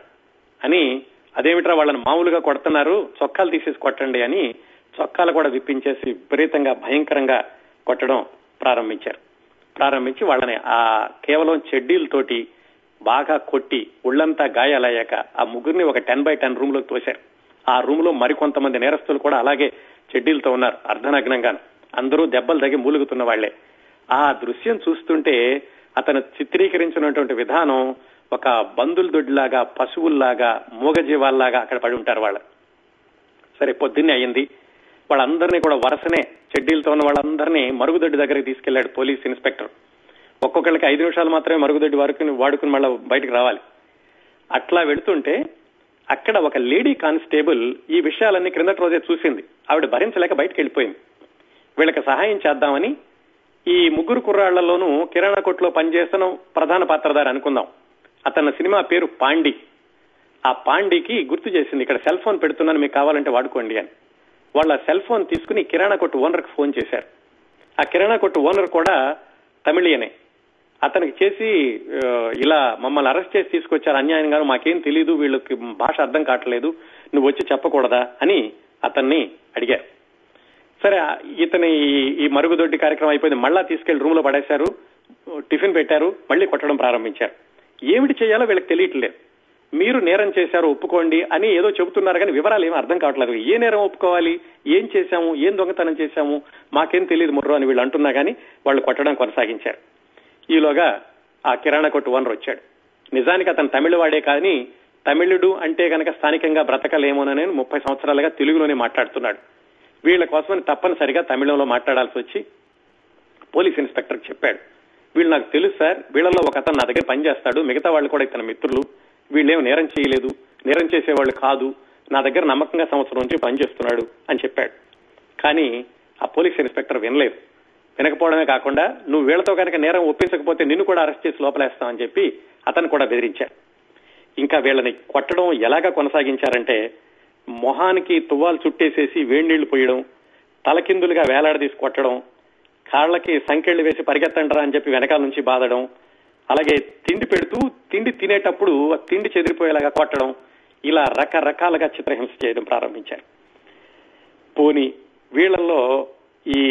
అని అదేమిట్రా వాళ్ళని మామూలుగా కొడుతున్నారు? చొక్కాలు తీసేసి కొట్టండి అని చొక్కాలు కూడా విప్పించేసి విపరీతంగా భయంకరంగా కొట్టడం ప్రారంభించారు. ప్రారంభించి వాళ్ళని ఆ కేవలం చెడ్డీలతోటి బాగా కొట్టి ఒళ్ళంతా గాయాలయ్యాక ఆ ముగ్గురిని ఒక టెన్ బై టెన్ రూమ్లోకి తోశారు. ఆ రూమ్లో మరికొంతమంది నేరస్తులు కూడా అలాగే చెడ్డీలతో ఉన్నారు అర్ధనగ్నంగా అందరూ దెబ్బలు తగి మూలుగుతున్న వాళ్ళే ఆ దృశ్యం చూస్తుంటే అతను చిత్రీకరించినటువంటి విధానం ఒక బందుల దొడ్డిలాగా పశువుల్లాగా మూగజీవాల్లాగా అక్కడ పడి ఉంటారు వాళ్ళు. సరే పొద్దున్నే అయింది వాళ్ళందరినీ కూడా వరుసనే చెడ్డీలతో ఉన్న వాళ్ళందరినీ మరుగుదొడ్డి దగ్గరికి తీసుకెళ్ళాడు పోలీస్ ఇన్స్పెక్టర్. ఒక్కొక్కళ్ళకి ఐదు నిమిషాలు మాత్రమే మరుగుదొడ్డి వరకు వాడుకుని మళ్ళీ బయటకు రావాలి. అట్లా వెళుతుంటే అక్కడ ఒక లేడీ కానిస్టేబుల్ ఈ విషయాలన్నీ క్రిందటి రోజే చూసింది. ఆవిడ భరించలేక బయటకు వెళ్ళిపోయింది. వీళ్ళకి సహాయం చేద్దామని ఈ ముగ్గురు కుర్రాళ్ళలోనూ కిరాణా కొట్లో పనిచేస్తున్న ప్రధాన పాత్రధారి అనుకుందాం. అతని సినిమా పేరు పాండి. ఆ పాండికి గుర్తు చేసింది ఇక్కడ సెల్ ఫోన్ పెడుతున్నాను మీకు కావాలంటే వాడుకోండి అని. వాళ్ళ సెల్ ఫోన్ తీసుకుని కిరాణా కొట్టు ఓనర్కి ఫోన్ చేశారు. ఆ కిరాణా కొట్టు ఓనర్ కూడా తమిళియనే. అతనికి చేసి ఇలా మమ్మల్ని అరెస్ట్ చేసి తీసుకొచ్చారు. అన్యాయంగా మాకేం తెలియదు వీళ్ళకి భాష అర్థం కావట్లేదు నువ్వు వచ్చి చెప్పకూడదా అని అతన్ని అడిగారు. సరే ఇతని ఈ- ఈ మరుగుదొడ్డి కార్యక్రమం అయిపోయింది. మళ్ళా తీసుకెళ్ళి రూమ్లో పడేశారు టిఫిన్ పెట్టారు మళ్ళీ కొట్టడం ప్రారంభించారు. ఏమిటి చేయాలో వీళ్ళకి తెలియట్లేదు. మీరు నేరం చేశారు ఒప్పుకోండి అని ఏదో చెబుతున్నారు కానీ వివరాలు ఏమీ అర్థం కావట్లేదు. ఏ నేరం ఒప్పుకోవాలి? ఏం చేశాము? ఏం దొంగతనం చేశాము? మాకేం తెలియదు ముర్రో అని వీళ్ళు అంటున్నా కానీ వాళ్ళు కొట్టడం కొనసాగించారు. ఈలోగా ఆ కిరాణా కొట్టు ఓనర్ వచ్చాడు. నిజానికి అతను తమిళ వాడే కానీ తమిళుడు అంటే గనక స్థానికంగా బ్రతకలేమోనని ముప్పై సంవత్సరాలుగా తెలుగులోనే మాట్లాడుతున్నాడు. వీళ్ళ కోసమని తప్పనిసరిగా తమిళంలో మాట్లాడాల్సి వచ్చి పోలీస్ ఇన్స్పెక్టర్ చెప్పాడు. వీళ్ళు నాకు తెలుసు సార్ వీళ్ళలో ఒక అతను నా దగ్గర పనిచేస్తాడు మిగతా వాళ్ళు కూడా ఇతని మిత్రులు. వీళ్ళేం నేరం చేయలేదు. నేరం చేసేవాళ్ళు కాదు. నా దగ్గర నమ్మకంగా సంవత్సరం నుంచి పనిచేస్తున్నాడు అని చెప్పాడు. కానీ ఆ పోలీస్ ఇన్స్పెక్టర్ వినలేదు. వినకపోవడమే కాకుండా నువ్వు వీళ్ళతో కనుక నేరం ఒప్పించకపోతే నిన్ను కూడా అరెస్ట్ చేసి లోపలేస్తామని చెప్పి అతను కూడా బెదిరించాడు. ఇంకా వీళ్ళని కొట్టడం ఎలాగా కొనసాగించారంటే మొహానికి తువ్వాలు చుట్టేసేసి వేడినీళ్ళు పోయడం తలకిందులుగా వేలాడదీసి కొట్టడం కాళ్ళకి సంకెళ్ళు వేసి పరిగెత్తండరా అని చెప్పి వెనకాల నుంచి బాధడం అలాగే తిండి పెడుతూ తిండి తినేటప్పుడు తిండి చెదిరిపోయేలాగా కొట్టడం ఇలా రకరకాలుగా చిత్రహింస చేయడం ప్రారంభించారు. పోని వీళ్ళల్లో ఈ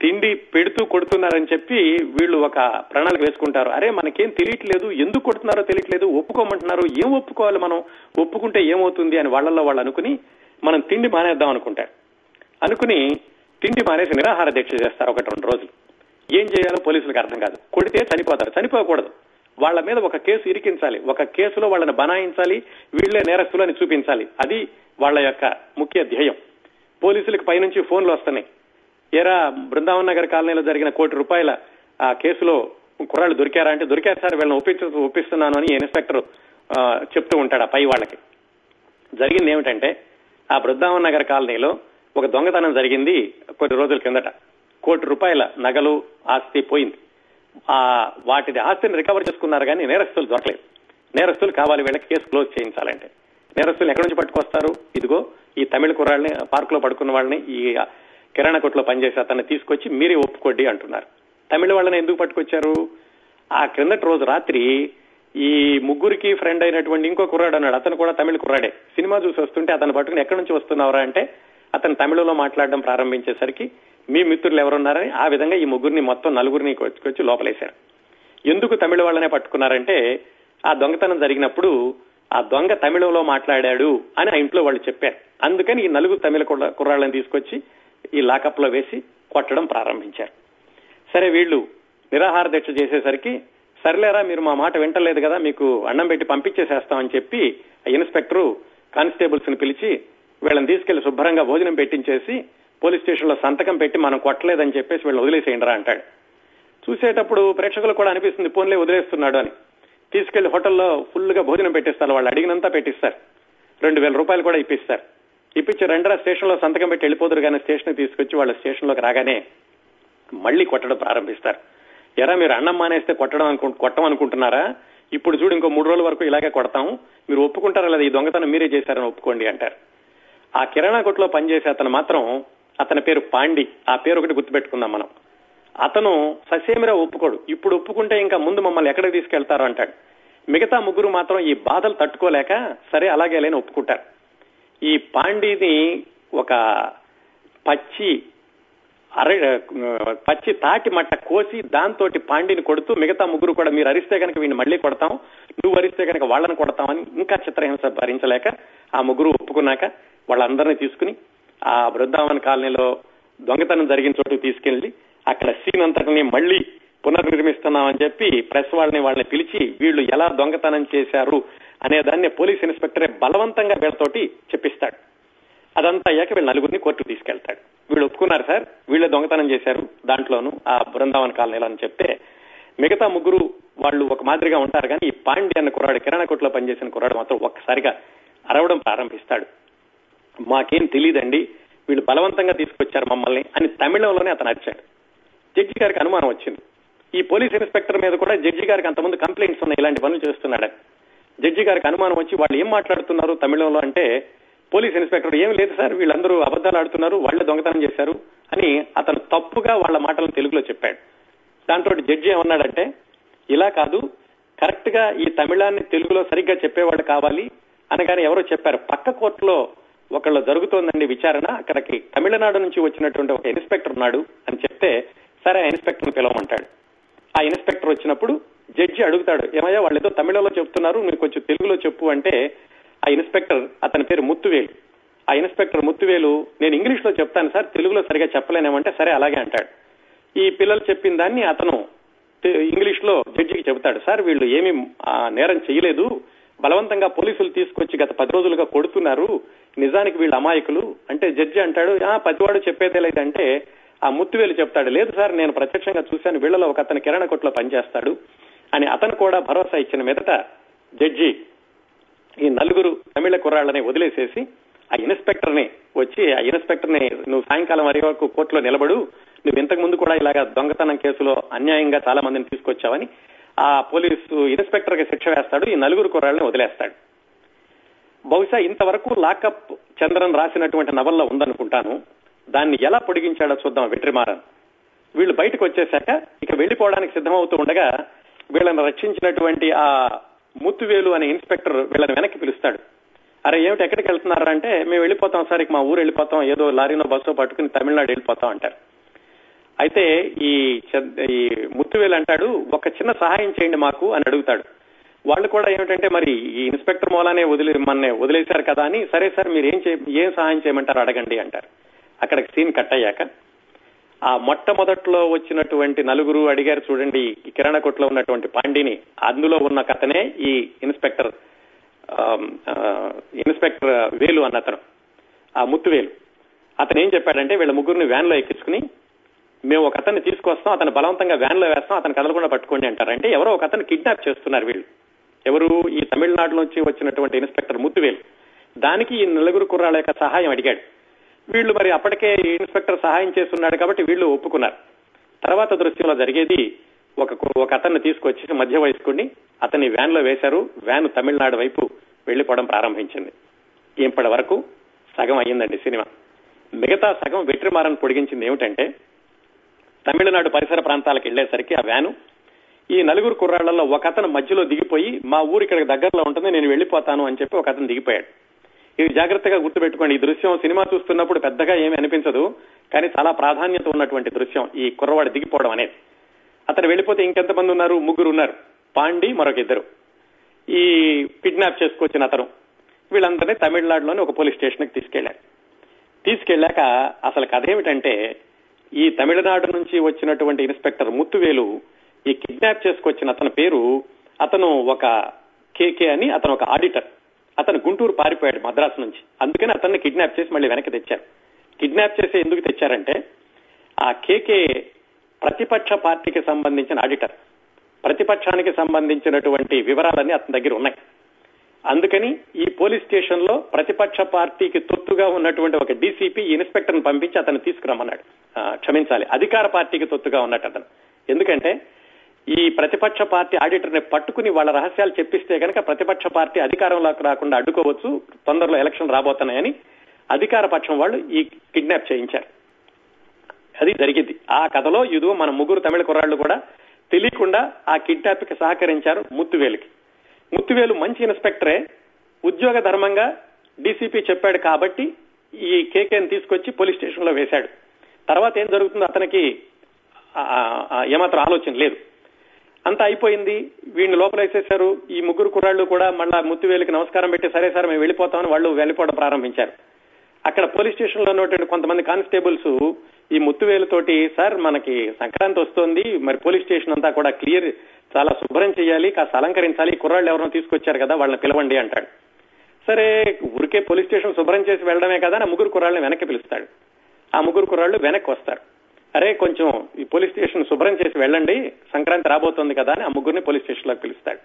తిండి పెడుతూ కొడుతున్నారని చెప్పి వీళ్ళు ఒక ప్రణాళిక వేసుకుంటారు. అరే మనకేం తెలియట్లేదు ఎందుకు కొడుతున్నారో తెలియట్లేదు ఒప్పుకోమంటున్నారు ఏం ఒప్పుకోవాలి మనం? ఒప్పుకుంటే ఏమవుతుంది అని వాళ్ళల్లో వాళ్ళు అనుకుని మనం తిండి మానేద్దాం అనుకుంటారు. అనుకుని తిండి మానేసి నిరాహార దీక్ష చేస్తారు ఒకటి రెండు రోజులు. ఏం చేయాలో పోలీసులకు అర్థం కాదు. కొడితే చనిపోతారు. చనిపోకూడదు. వాళ్ళ మీద ఒక కేసు ఇరికించాలి. ఒక కేసులో వాళ్ళని బనాయించాలి. వీళ్ళే నేరస్తులు అని చూపించాలి. అది వాళ్ళ యొక్క ముఖ్య ధ్యేయం. పోలీసులకు పైనుంచి ఫోన్లు వస్తున్నాయి. ఎరా బృందావన్ నగర్ కాలనీలో జరిగిన కోటి రూపాయల ఆ కేసులో కుర్రాళ్ళు దొరికారా అంటే దొరికారు సార్ వీళ్ళని ఒప్పించు ఒప్పిస్తున్నాను అని ఇన్స్పెక్టర్ చెప్తూ ఉంటాడు ఆ పై వాళ్ళకి. జరిగింది ఏమిటంటే ఆ బృందావన్ నగర్ కాలనీలో ఒక దొంగతనం జరిగింది కొద్ది రోజుల కిందట. కోటి రూపాయల నగలు ఆస్తి పోయింది. ఆ వాటిని ఆస్తిని రికవర్ చేసుకున్నారు కానీ నేరస్తులు దొరకలేదు. నేరస్తులు కావాలి వీళ్ళకి కేసు క్లోజ్ చేయించాలంటే. నేరస్తులు ఎక్కడి నుంచి పట్టుకొస్తారు? ఇదిగో ఈ తమిళ కుర్రాళ్ళని పార్క్లో పడుకున్న వాళ్ళని ఈ కిరాణా కొట్లో పనిచేసే అతన్ని తీసుకొచ్చి మీరే ఒప్పుకోండి అంటున్నారు. తమిళ వాళ్ళని ఎందుకు పట్టుకొచ్చారు? ఆ క్రిందటి రోజు రాత్రి ఈ ముగ్గురికి ఫ్రెండ్ అయినటువంటి ఇంకో కుర్రాడు అన్నాడు. అతను కూడా తమిళ కుర్రాడే. సినిమా చూసి వస్తుంటే అతను పట్టుకుని ఎక్కడి నుంచి వస్తున్నారా అంటే అతను తమిళలో మాట్లాడడం ప్రారంభించేసరికి మీ మిత్రులు ఎవరున్నారని ఆ విధంగా ఈ ముగ్గురిని మొత్తం నలుగురిని వచ్చి లోపలేశారు. ఎందుకు తమిళ వాళ్ళనే పట్టుకున్నారంటే ఆ దొంగతనం జరిగినప్పుడు ఆ దొంగ తమిళంలో మాట్లాడాడు అని ఆ ఇంట్లో వాళ్ళు చెప్పారు. అందుకని ఈ నలుగురు తమిళ కుర్రాళ్ళని తీసుకొచ్చి ఈ లాకప్లో వేసి కొట్టడం ప్రారంభించారు. సరే వీళ్ళు నిరాహార దీక్ష చేసేసరికి సర్లేరా మీరు మా మాట వింటలేదు కదా మీకు అన్నం పెట్టి పంపించేసేస్తామని చెప్పి ఆ కానిస్టేబుల్స్ని పిలిచి వీళ్ళని తీసుకెళ్ళి శుభ్రంగా భోజనం పెట్టించేసి పోలీస్ స్టేషన్లో సంతకం పెట్టి మనం కొట్టలేదని చెప్పేసి వీళ్ళు వదిలేసేయండిరా అంటాడు. చూసేటప్పుడు ప్రేక్షకులకు కూడా అనిపిస్తుంది పోన్లే వదిలేస్తున్నాడు అని. తీసుకెళ్ళి హోటల్లో ఫుల్గా భోజనం పెట్టిస్తారు వాళ్ళు అడిగినంతా పెట్టిస్తారు. రెండు వేల రూపాయలు కూడా ఇప్పిస్తారు. ఇప్పించి రెండరా స్టేషన్లో సంతకం పెట్టి వెళ్ళిపోతారు కానీ స్టేషన్ తీసుకొచ్చి వాళ్ళ స్టేషన్లోకి రాగానే మళ్ళీ కొట్టడం ప్రారంభిస్తారు. ఎరా మీరు అన్నం మానేస్తే కొట్టడం అనుకు కొట్టం అనుకుంటున్నారా? ఇప్పుడు చూడు ఇంకో మూడు రోజుల వరకు ఇలాగే కొడతాం. మీరు ఒప్పుకుంటారా లేదా? ఈ దొంగతనం మీరే చేశారని ఒప్పుకోండి అంటారు. ఆ కిరాణా కొట్లో పనిచేసే అతను మాత్రం అతని పేరు పాండి. ఆ పేరు ఒకటి గుర్తుపెట్టుకుందాం మనం. అతను ససేమిరా ఒప్పుకోడు. ఇప్పుడు ఒప్పుకుంటే ఇంకా ముందు మమ్మల్ని ఎక్కడికి తీసుకెళ్తారు అంటాడు. మిగతా ముగ్గురు మాత్రం ఈ బాధలు తట్టుకోలేక సరే అలాగే లేని ఒప్పుకుంటారు. ఈ పాండిని ఒక పచ్చి అర పచ్చి తాటి మట్ట కోసి దాంతో పాండిని కొడుతూ మిగతా ముగ్గురు కూడా మీరు అరిస్తే కనుక వీడిని మళ్ళీ కొడతాం నువ్వు అరిస్తే కనుక వాళ్ళని కొడతామని ఇంకా చిత్రహింస భరించలేక ఆ ముగ్గురు ఒప్పుకున్నాక వాళ్ళందరినీ తీసుకుని ఆ బృందావన్ కాలనీలో దొంగతనం జరిగిన చోటుకు తీసుకెళ్ళి అక్కడ సీన్ అంతటిని మళ్ళీ పునర్నిర్మిస్తున్నామని చెప్పి ప్రెస్ వాళ్ళని వాళ్ళని పిలిచి వీళ్ళు ఎలా దొంగతనం చేశారు అనే దాన్ని పోలీస్ ఇన్స్పెక్టరే బలవంతంగా వీళ్ళతోటి చెప్పిస్తాడు. అదంతా అయ్యాక వీళ్ళు నలుగురిని కోర్టుకు తీసుకెళ్తాడు. వీళ్ళు ఒప్పుకున్నారు సార్ వీళ్ళే దొంగతనం చేశారు దాంట్లోనూ ఆ బృందావన్ కాలనీలో అని చెప్తే మిగతా ముగ్గురు వాళ్ళు ఒక మాదిరిగా ఉంటారు కానీ ఈ పాండ్య అన్న కుర్రాడు కిరాణా కొట్లో పనిచేసిన కుర్రాడు మాత్రం ఒక్కసారిగా అరవడం ప్రారంభిస్తాడు. మాకేం తెలియదండి వీళ్ళు బలవంతంగా తీసుకొచ్చారు మమ్మల్ని అని తమిళంలోనే అతను అరిచాడు. జడ్జి గారికి అనుమానం వచ్చింది. ఈ పోలీస్ ఇన్స్పెక్టర్ మీద కూడా జడ్జి గారికి అంతమంది కంప్లైంట్స్ ఉన్నాయి ఇలాంటి పనులు చేస్తున్నాడని జడ్జి గారికి అనుమానం వచ్చి వాళ్ళు ఏం మాట్లాడుతున్నారు తమిళంలో అంటే పోలీస్ ఇన్స్పెక్టర్ ఏం లేదు సార్ వీళ్ళందరూ అబద్ధాలు ఆడుతున్నారు వాళ్ళే దొంగతనం చేశారు అని అతను తప్పుగా వాళ్ళ మాటలను తెలుగులో చెప్పాడు. దాంతో జడ్జి ఏమన్నాడంటే ఇలా కాదు కరెక్ట్గా ఈ తమిళాన్ని తెలుగులో సరిగ్గా చెప్పేవాడు కావాలి అనగానే ఎవరో చెప్పారు. పక్క కోర్టులో ఒకళ్ళు జరుగుతోందండి విచారణ. అక్కడికి తమిళనాడు నుంచి వచ్చినటువంటి ఒక ఇన్స్పెక్టర్ ఉన్నాడు అని చెప్తే సరే ఆ ఇన్స్పెక్టర్ని పిలవమంటాడు. ఆ ఇన్స్పెక్టర్ వచ్చినప్పుడు జడ్జి అడుగుతాడు ఏమయ్యా వాళ్ళు ఏదో తమిళలో చెప్తున్నారు నువ్వు కొంచెం తెలుగులో చెప్పు అంటే ఆ ఇన్స్పెక్టర్ అతని పేరు ముత్తువేలు. ఆ ఇన్స్పెక్టర్ ముత్తువేలు నేను ఇంగ్లీష్లో చెప్తాను సార్ తెలుగులో సరిగా చెప్పలేనేమంటే సరే అలాగే అంటాడు. ఈ పిల్లలు చెప్పిన దాన్ని అతను ఇంగ్లీష్లో జడ్జికి చెబుతాడు సార్ వీళ్ళు ఏమి నేరం చేయలేదు. బలవంతంగా పోలీసులు తీసుకొచ్చి గత పది రోజులుగా కొడుతున్నారు. నిజానికి వీళ్ళు అమాయకులు. అంటే జడ్జి అంటాడు ఆ పతివాడు చెప్పేదే లేదంటే ఆ ముత్తువేలు చెప్తాడు. లేదు సార్ నేను ప్రత్యక్షంగా చూశాను వీళ్ళలో ఒక అతను కిరణ కొట్లో పనిచేస్తాడు అని అతను కూడా భరోసా ఇచ్చిన మీదట జడ్జి ఈ నలుగురు తమిళ కుర్రాళ్ళని వదిలేసేసి ఆ ఇన్స్పెక్టర్ని వచ్చి ఆ ఇన్స్పెక్టర్ని నువ్వు సాయంకాలం వరకు వరకు కోర్టులో నిలబడు. నువ్వు ఇంతకు ముందు కూడా ఇలాగా దొంగతనం కేసులో అన్యాయంగా చాలా మందిని తీసుకొచ్చావని ఆ పోలీసు ఇన్స్పెక్టర్కి శిక్ష వేస్తాడు ఈ నలుగురు కుర్రాళ్ళని వదిలేస్తాడు. బహుశా ఇంతవరకు లాకప్ చంద్రన్ రాసినటువంటి నవల్లో ఉందనుకుంటాను. దాన్ని ఎలా పొడిగించాడో చూద్దాం వెట్రిమారన్. వీళ్ళు బయటకు వచ్చేశాక ఇక వెళ్ళిపోవడానికి సిద్ధమవుతూ ఉండగా వీళ్ళని రక్షించినటువంటి ఆ ముత్తువేలు అనే ఇన్స్పెక్టర్ వీళ్ళని వెనక్కి పిలుస్తాడు. అరే ఏమిటి ఎక్కడికి వెళ్తున్నారా అంటే మేము వెళ్ళిపోతాం సార్ ఇక మా ఊరు వెళ్ళిపోతాం ఏదో లారీనో బస్సో పట్టుకుని తమిళనాడు వెళ్ళిపోతాం అంటారు. అయితే ఈ ఈ ముత్తువేలు అంటాడు ఒక చిన్న సహాయం చేయండి మాకు అని అడుగుతాడు. వాళ్ళు కూడా ఏమిటంటే మరి ఈ ఇన్స్పెక్టర్ మూలానే వదిలి మన వదిలేశారు కదా అని సరే సార్ మీరు ఏం ఏం సహాయం చేయమంటారు అడగండి అంటారు. అక్కడికి సీన్ కట్ అయ్యాక ఆ మొట్టమొదట్లో వచ్చినటువంటి నలుగురు అడిగారు చూడండి కిరాణా కొట్లో ఉన్నటువంటి పాండిని అందులో ఉన్న కథనే ఈ ఇన్స్పెక్టర్ ఇన్స్పెక్టర్ వేలు అన్న అతను ఆ ముత్తువేలు అతను ఏం చెప్పాడంటే వీళ్ళ ముగ్గురిని వ్యాన్లో ఎక్కించుకుని మేము ఒక అతన్ని తీసుకొస్తాం అతను బలవంతంగా వ్యాన్లో వేస్తాం అతను కదలకుండా పట్టుకోండి అంటారు అంటే ఎవరో ఒక అతను కిడ్నాప్ చేస్తున్నారు వీళ్ళు. ఎవరు ఈ తమిళనాడు నుంచి వచ్చినటువంటి ఇన్స్పెక్టర్ ముత్తువేలు. దానికి ఈ నలుగురు కుర్రాళ్ళ యొక్క సహాయం అడిగాడు. వీళ్ళు మరి అప్పటికే ఇన్స్పెక్టర్ సహాయం చేస్తున్నాడు కాబట్టి వీళ్ళు ఒప్పుకున్నారు. తర్వాత దృశ్యంలో జరిగేది ఒక ఒక అతన్ని తీసుకొచ్చి మధ్య వయస్కుడిని అతన్ని వ్యాన్లో వేశారు. వ్యాన్ తమిళనాడు వైపు వెళ్ళిపోవడం ప్రారంభించింది. ఇప్పటి వరకు సగం అయ్యిందండి సినిమా. మిగతా సగం వెట్రిమారన్ పొడిగించింది ఏమిటంటే తమిళనాడు పరిసర ప్రాంతాలకు వెళ్ళేసరికి ఆ వ్యాను ఈ నలుగురు కుర్రాళ్ళలో ఒక అతను మధ్యలో దిగిపోయి మా ఊరు ఇక్కడ దగ్గరలో ఉంటుంది నేను వెళ్ళిపోతాను అని చెప్పి ఒక అతను దిగిపోయాడు. ఇది జాగ్రత్తగా గుర్తుపెట్టుకోండి. ఈ దృశ్యం సినిమా చూస్తున్నప్పుడు పెద్దగా ఏమి అనిపించదు కానీ చాలా ప్రాధాన్యత ఉన్నటువంటి దృశ్యం ఈ కుర్రవాడు దిగిపోవడం అనేది. అతను వెళ్ళిపోతే ఇంకెంతమంది ఉన్నారు? ముగ్గురు ఉన్నారు. పాండి మరొక ఇద్దరు. ఈ కిడ్నాప్ చేసుకొచ్చిన అతను. వీళ్ళందరినీ తమిళనాడులోని ఒక పోలీస్ స్టేషన్కి తీసుకెళ్ళారు తీసుకెళ్ళాక అసలు కథ ఏమిటంటే ఈ తమిళనాడు నుంచి వచ్చినటువంటి ఇన్స్పెక్టర్ ముత్తువేలు ఈ కిడ్నాప్ చేసుకొచ్చిన అతని పేరు అతను ఒక కేకే అని అతను ఒక ఆడిటర్ అతను గుంటూరు పారిపోయాడు మద్రాసు నుంచి. అందుకని అతన్ని కిడ్నాప్ చేసి మళ్ళీ వెనక్కి తెచ్చారు. కిడ్నాప్ చేసి ఎందుకు తెచ్చారంటే ఆ కేకే ప్రతిపక్ష పార్టీకి సంబంధించిన ఆడిటర్ ప్రతిపక్షానికి సంబంధించినటువంటి వివరాలన్నీ అతని దగ్గర ఉన్నాయి. అందుకని ఈ పోలీస్ స్టేషన్లో ప్రతిపక్ష పార్టీకి తొత్తుగా ఉన్నటువంటి ఒక డీసీపీ ఇన్స్పెక్టర్ని పంపించి అతను తీసుకురమ్మన్నాడు. క్షమించాలి. అధికార పార్టీకి తొత్తుగా ఉన్నట్టు అతను. ఎందుకంటే ఈ ప్రతిపక్ష పార్టీ ఆడిటర్ని పట్టుకుని వాళ్ళ రహస్యాలు చెప్పిస్తే కనుక ప్రతిపక్ష పార్టీ అధికారంలోకి రాకుండా అడ్డుకోవచ్చు. తొందరలో ఎలక్షన్ రాబోతున్నాయని అధికార పక్షం వాళ్ళు ఈ కిడ్నాప్ చేయించారు. అది జరిగింది. ఆ కథలో ఇదిగో మన ముగ్గురు తమిళ కుర్రాళ్ళు కూడా తెలియకుండా ఆ కిడ్నాప్కి సహకరించారు ముత్తువేలుకి. ముత్తువేలు మంచి ఇన్స్పెక్టరే. ఉద్యోగ ధర్మంగా డీసీపీ చెప్పాడు కాబట్టి ఈ కేకేని తీసుకొచ్చి పోలీస్ స్టేషన్లో వేశాడు. తర్వాత ఏం జరుగుతుందో అతనికి ఏమాత్రం ఆలోచన లేదు. అంతా అయిపోయింది. వీడిని లోపలేసేశారు. ఈ ముగ్గురు కుర్రాళ్ళు కూడా మళ్ళా ముత్తువేలికి నమస్కారం పెట్టి సరే సార్ మేము వెళ్ళిపోతామని వాళ్ళు వెళ్ళిపోవడం ప్రారంభించారు. అక్కడ పోలీస్ స్టేషన్లో ఉన్నటువంటి కొంతమంది కానిస్టేబుల్స్ ఈ ముత్తువేలుతోటి సార్ మనకి సంక్రాంతి వస్తోంది. మరి పోలీస్ స్టేషన్ అంతా కూడా క్లియర్ చాలా శుభ్రం చేయాలి కాస్త అలంకరించాలి. కుర్రాళ్ళు ఎవరైనా తీసుకొచ్చారు కదా వాళ్ళని పిలవండి అంటాడు. సరే ఊరికే పోలీస్ స్టేషన్ శుభ్రం చేసి వెళ్ళడమే కదా ఆ ముగ్గురు కుర్రాళ్ళని వెనక్కి పిలుస్తాడు. ఆ ముగ్గురు కుర్రాళ్ళు వెనక్కి వస్తారు. అరే కొంచెం ఈ పోలీస్ స్టేషన్ శుభ్రం చేసి వెళ్ళండి. సంక్రాంతి రాబోతోంది కదా అని ఆ ముగ్గురిని పోలీస్ స్టేషన్లోకి పిలుస్తాడు.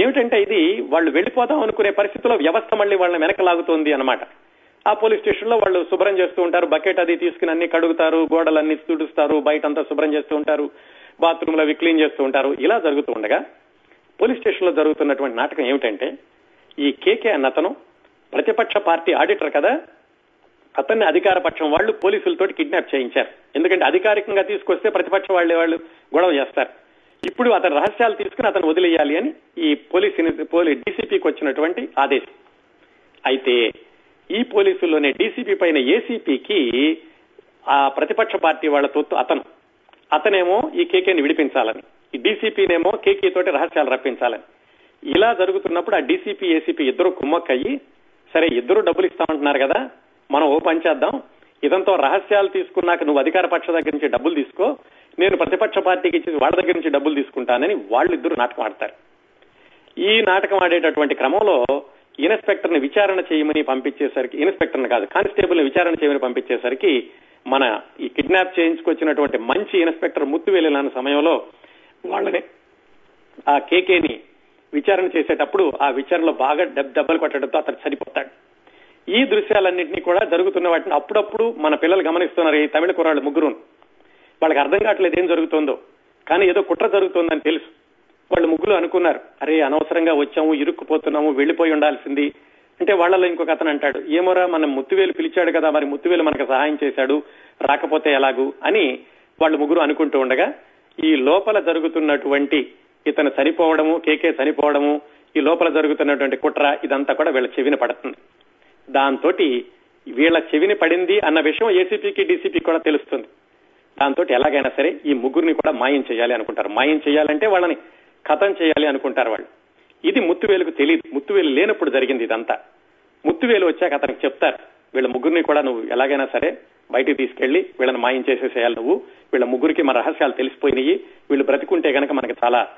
ఏమిటంటే ఇది వాళ్ళు వెళ్ళిపోదాం అనుకునే పరిస్థితిలో వ్యవస్థ మళ్ళీ వాళ్ళని వెనకలాగుతోంది అనమాట ఆ పోలీస్ స్టేషన్లో వాళ్ళు శుభ్రం చేస్తూ ఉంటారు. బకెట్ అది తీసుకుని అన్ని కడుగుతారు గోడలన్నీ తుడుస్తారు బయట అంతా శుభ్రం చేస్తూ ఉంటారు బాత్రూమ్ అవి క్లీన్ చేస్తూ ఉంటారు. ఇలా జరుగుతూ ఉండగా పోలీస్ స్టేషన్లో జరుగుతున్నటువంటి నాటకం ఏమిటంటే ఈ కేకే అన్న అతను ప్రతిపక్ష పార్టీ ఆడిటర్ కదా అతన్ని అధికార పక్షం వాళ్ళు పోలీసులతో కిడ్నాప్ చేయించారు. ఎందుకంటే అధికారికంగా తీసుకొస్తే ప్రతిపక్ష వాళ్ళే వాళ్ళు గొడవ చేస్తారు. ఇప్పుడు అతని రహస్యాలు తీసుకుని అతను వదిలేయాలి అని ఈ పోలీస్ పోలీస్ డీసీపీకి వచ్చినటువంటి ఆదేశం. అయితే ఈ పోలీసుల్లోనే డీసీపీ పైన ఏసీపీకి ఆ ప్రతిపక్ష పార్టీ వాళ్ళ తొత్తు అతను. అతనేమో ఈ కేకేని విడిపించాలని ఈ డీసీపీనేమో కేకే తోటి రహస్యాలు రప్పించాలని. ఇలా జరుగుతున్నప్పుడు ఆ డీసీపీ ఏసీపీ ఇద్దరు కుమ్మక్కయ్యి సరే ఇద్దరు డబ్బులు ఇస్తామంటున్నారు కదా మనం ఓ పని చేద్దాం. ఇదంతో రహస్యాలు తీసుకున్నాక నువ్వు అధికార పక్ష దగ్గర నుంచి డబ్బులు తీసుకో. నేను ప్రతిపక్ష పార్టీకి ఇచ్చి వాళ్ళ దగ్గర నుంచి డబ్బులు తీసుకుంటానని వాళ్ళిద్దరు నాటకం ఆడతారు. ఈ నాటకం ఆడేటటువంటి క్రమంలో ఇన్స్పెక్టర్ని విచారణ చేయమని పంపించేసరికి ఇన్స్పెక్టర్ని కాదు కానిస్టేబుల్ని విచారణ చేయమని పంపించేసరికి మన ఈ కిడ్నాప్ చేయించుకొచ్చినటువంటి మంచి ఇన్స్పెక్టర్ ముత్తు వెళ్ళిన సమయంలో వాళ్ళని ఆ కేకేని విచారణ చేసేటప్పుడు ఆ విచారణలో బాగా దెబ్బలు కొట్టడంతో అతను చనిపోతాడు. ఈ దృశ్యాలన్నింటినీ కూడా జరుగుతున్న వాటిని అప్పుడప్పుడు మన పిల్లలు గమనిస్తున్నారు ఈ తమిళ కుర్రాళ్ళు ముగ్గురు వాళ్ళకి అర్థం కావట్లేదు ఏం జరుగుతుందో. కానీ ఏదో కుట్ర జరుగుతోందని తెలుసు. వాళ్ళు ముగ్గురు అనుకున్నారు. అరే అనవసరంగా వచ్చాము ఇరుక్కుపోతున్నాము వెళ్ళిపోయి ఉండాల్సింది. అంటే వాళ్ళలో ఇంకొక అతను అంటాడు ఏమోరా మనం ముత్తువేలు పిలిచాడు కదా మరి ముత్తువేలు మనకు సహాయం చేశాడు రాకపోతే ఎలాగూ? అని వాళ్ళు ముగ్గురు అనుకుంటూ ఉండగా ఈ లోపల జరుగుతున్నటువంటి ఇతను చనిపోవడము కేకే చనిపోవడము ఈ లోపల జరుగుతున్నటువంటి కుట్ర ఇదంతా కూడా వీళ్ళ చెవిన పడుతుంది. దాంతో వీళ్ళ చెవిని పడింది అన్న విషయం ఏసీపీకి డీసీపీకి కూడా తెలుస్తుంది. దాంతో ఎలాగైనా సరే ఈ ముగ్గురిని కూడా మాయం చేయాలి అనుకుంటారు. మాయం చేయాలంటే వాళ్ళని కథం చేయాలి అనుకుంటారు వాళ్ళు. ఇది ముత్తువేలుకు తెలియదు ముత్తువేలు లేనప్పుడు జరిగింది ఇదంతా. ముత్తువేలు వచ్చాక అతనికి చెప్తారు వీళ్ళ ముగ్గురిని కూడా నువ్వు ఎలాగైనా సరే బయటికి తీసుకెళ్ళి వీళ్ళని మాయం చేసేసేయాలి నువ్వు. వీళ్ళ ముగ్గురికి మన రహస్యాలు తెలిసిపోయినాయి. వీళ్ళు బ్రతికుంటే కనుక మనకి చాలా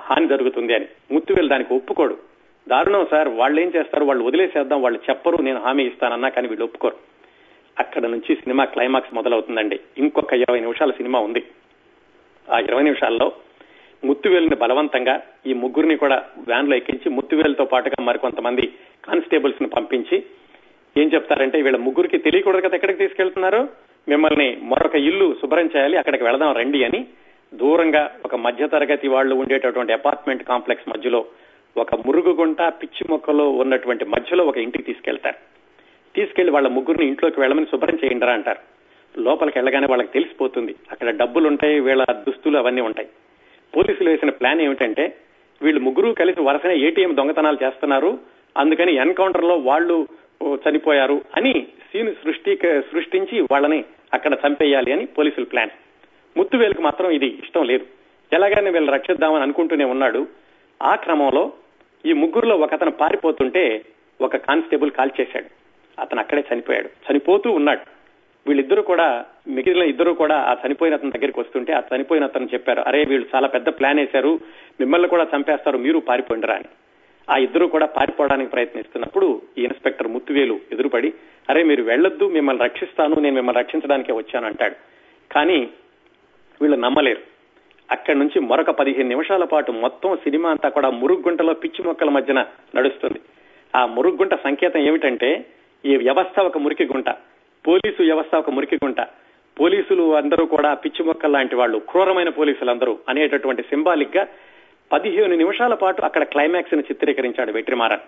హాని జరుగుతుంది అని. ముత్తువేలు దానికి ఒప్పుకోడు. దారుణం సార్ వాళ్ళు ఏం చేస్తారు వాళ్ళు వదిలేసేద్దాం వాళ్ళు చెప్పరు నేను హామీ ఇస్తానన్నా కానీ వీళ్ళు ఒప్పుకోరు. అక్కడ నుంచి సినిమా క్లైమాక్స్ మొదలవుతుందండి. ఇంకొక ఇరవై నిమిషాల సినిమా ఉంది. ఆ ఇరవై నిమిషాల్లో ముత్తువేలుని బలవంతంగా ఈ ముగ్గురిని కూడా వ్యాన్లో ఎక్కించి ముత్తువేలుతో పాటుగా మరికొంతమంది కానిస్టేబుల్స్ని పంపించి ఏం చెప్తారంటే వీళ్ళ ముగ్గురికి తెలియకూడదు కదా ఎక్కడికి తీసుకెళ్తున్నారు? మిమ్మల్ని మరొక ఇల్లు శుభ్రం చేయాలి అక్కడికి వెళదాం రండి అని దూరంగా ఒక మధ్య తరగతి వాళ్ళు ఉండేటటువంటి అపార్ట్మెంట్ కాంప్లెక్స్ మధ్యలో ఒక మురుగుగుంట పిచ్చి మొక్కలో ఉన్నటువంటి మధ్యలో ఒక ఇంటికి తీసుకెళ్తారు. తీసుకెళ్ళి వాళ్ళ ముగ్గురిని ఇంట్లోకి వెళ్ళమని శుభ్రం చేయండిరా అంటారు. లోపలికి వెళ్ళగానే వాళ్ళకి తెలిసిపోతుంది. అక్కడ డబ్బులు ఉంటాయి వీళ్ళ దుస్తులు అవన్నీ ఉంటాయి. పోలీసులు వేసిన ప్లాన్ ఏమిటంటే వీళ్ళు ముగ్గురు కలిసి వరుసనే ఏటీఎం దొంగతనాలు చేస్తున్నారు. అందుకని ఎన్కౌంటర్లో వాళ్ళు చనిపోయారు అని సీన్ సృష్టి సృష్టించి వాళ్ళని అక్కడ చంపేయాలి అని పోలీసుల ప్లాన్. ముత్తువేలుకు మాత్రం ఇది ఇష్టం లేదు. ఎలాగైనా వీళ్ళు రక్షిద్దామని అనుకుంటూనే ఉన్నాడు. ఆ క్రమంలో ఈ ముగ్గురులో ఒక అతను పారిపోతుంటే ఒక కానిస్టేబుల్ కాల్ చేశాడు. అతను అక్కడే చనిపోయాడు. చనిపోతూ ఉన్నాడు. వీళ్ళిద్దరూ కూడా మిగిలిన ఇద్దరు కూడా ఆ చనిపోయిన అతని దగ్గరికి వస్తుంటే ఆ చనిపోయిన అతను చెప్పారు అరే వీళ్ళు చాలా పెద్ద ప్లాన్ వేశారు. మిమ్మల్ని కూడా చంపేస్తారు. మీరు పారిపోయినరా అని. ఆ ఇద్దరు కూడా పారిపోవడానికి ప్రయత్నిస్తున్నప్పుడు ఈ ఇన్స్పెక్టర్ ముత్తువేలు ఎదురుపడి అరే మీరు వెళ్ళొద్దు. మిమ్మల్ని రక్షిస్తాను. నేను మిమ్మల్ని రక్షించడానికే వచ్చాను అంటాడు. కానీ వీళ్ళు నమ్మలేరు. అక్కడి నుంచి మరొక పదిహేను నిమిషాల పాటు మొత్తం సినిమా అంతా కూడా మురుగుంటలో పిచ్చి మొక్కల మధ్యన నడుస్తుంది. ఆ మురుగుంట సంకేతం ఏమిటంటే ఈ వ్యవస్థ ఒక మురికి గుంట. పోలీసు వ్యవస్థ ఒక మురికి గుంట. పోలీసులు అందరూ కూడా పిచ్చి మొక్కల లాంటి వాళ్ళు క్రూరమైన పోలీసులు అందరూ అనేటటువంటి సింబాలిక్గా పదిహేను నిమిషాల పాటు అక్కడ క్లైమాక్స్ని చిత్రీకరించాడు వెట్రిమారన్.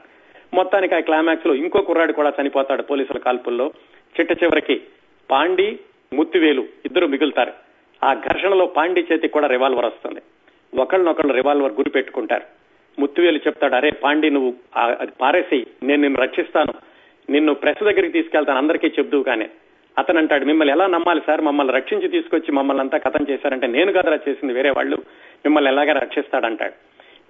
మొత్తానికి ఆ క్లైమాక్స్లో ఇంకో కుర్రాడు కూడా చనిపోతాడు పోలీసుల కాల్పుల్లో. చిట్ట చివరికి పాండి ముత్తివేలు ఇద్దరు మిగులుతారు. ఆ ఘర్షణలో పాండి చేతికి కూడా రివాల్వర్ వస్తుంది. ఒకళ్ళనొకళ్ళు రివాల్వర్ గురి పెట్టుకుంటారు. ముత్తువేలు చెప్తాడు అరే పాండి నువ్వు అది పారేసేయి నేను నిన్ను రక్షిస్తాను. నిన్ను ప్రెస్ దగ్గరికి తీసుకెళ్తాను అందరికీ చెప్దు కానీ అతను అంటాడు మిమ్మల్ని ఎలా నమ్మాలి సార్? మమ్మల్ని రక్షించి తీసుకొచ్చి మమ్మల్ని అంతా కథం చేశారంటే నేను కదరా చేసింది వేరే వాళ్ళు. మిమ్మల్ని ఎలాగా రక్షిస్తాడంటాడు.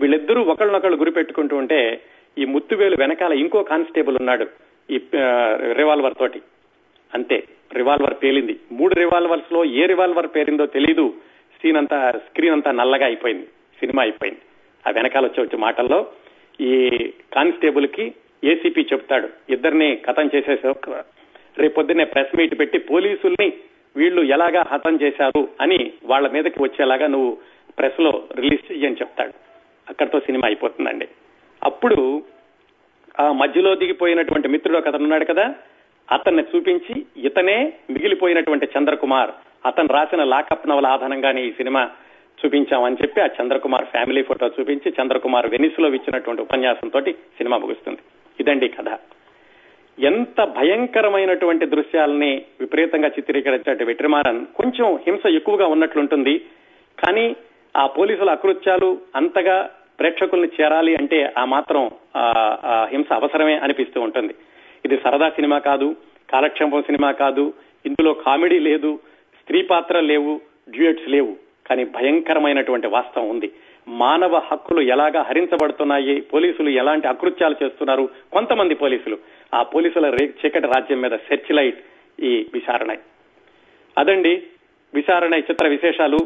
వీళ్ళిద్దరూ ఒకళ్ళనొకళ్ళు గురి పెట్టుకుంటూ ఉంటే ఈ ముత్తువేలు వెనకాల ఇంకో కానిస్టేబుల్ ఉన్నాడు ఈ రివాల్వర్ తోటి. అంతే. రివాల్వర్ పేలింది మూడు రివాల్వర్స్లో ఏ రివాల్వర్ పేరిందో తెలియదు సీన్ అంతా స్క్రీన్ అంతా నల్లగా అయిపోయింది. సినిమా అయిపోయింది. ఆ వెనకాల వచ్చే వచ్చే మాటల్లో ఈ కానిస్టేబుల్కి ఏసీపీ చెప్తాడు. ఇద్దరిని కథం చేసేసే రేపొద్దునే ప్రెస్ మీట్ పెట్టి పోలీసుల్ని వీళ్ళు ఎలాగా హతం చేశారు అని వాళ్ళ మీదకి వచ్చేలాగా నువ్వు ప్రెస్లో రిలీజ్ చెయ్యని చెప్తాడు. అక్కడితో సినిమా అయిపోతుందండి. అప్పుడు ఆ మధ్యలో దిగిపోయినటువంటి మిత్రుడు ఒక ఉన్నాడు కదా అతన్ని చూపించి ఇతనే మిగిలిపోయినటువంటి చంద్రకుమార్. అతను రాసిన లాకప్ నవల ఆధారంగానే ఈ సినిమా చూపించామని చెప్పి ఆ చంద్రకుమార్ ఫ్యామిలీ ఫోటో చూపించి చంద్రకుమార్ వెనిస్లో ఇచ్చినటువంటి ఉపన్యాసంతో సినిమా ముగుస్తుంది. ఇదండి కథ. ఎంత భయంకరమైనటువంటి దృశ్యాలని విపరీతంగా చిత్రీకరించే వెట్రిమారన్. కొంచెం హింస ఎక్కువగా ఉన్నట్లుంటుంది. కానీ ఆ పోలీసుల అకృత్యాలు అంతగా ప్రేక్షకుల్ని చేరాలి అంటే ఆ మాత్రం హింస అవసరమే అనిపిస్తూ ఉంటుంది. ఇది సరదా సినిమా కాదు కాలక్షేపం సినిమా కాదు ఇందులో కామెడీ లేదు స్త్రీ పాత్ర లేవు డ్యూయట్స్ లేవు. కానీ భయంకరమైనటువంటి వాస్తవం ఉంది. మానవ హక్కులు ఎలాగా హరించబడుతున్నాయి పోలీసులు ఎలాంటి అకృత్యాలు చేస్తున్నారు కొంతమంది పోలీసులు. ఆ పోలీసుల చీకటి రాజ్యం మీద సెర్చ్ లైట్ ఈ విచారణ అదండి విచారణ చిత్ర విశేషాలు.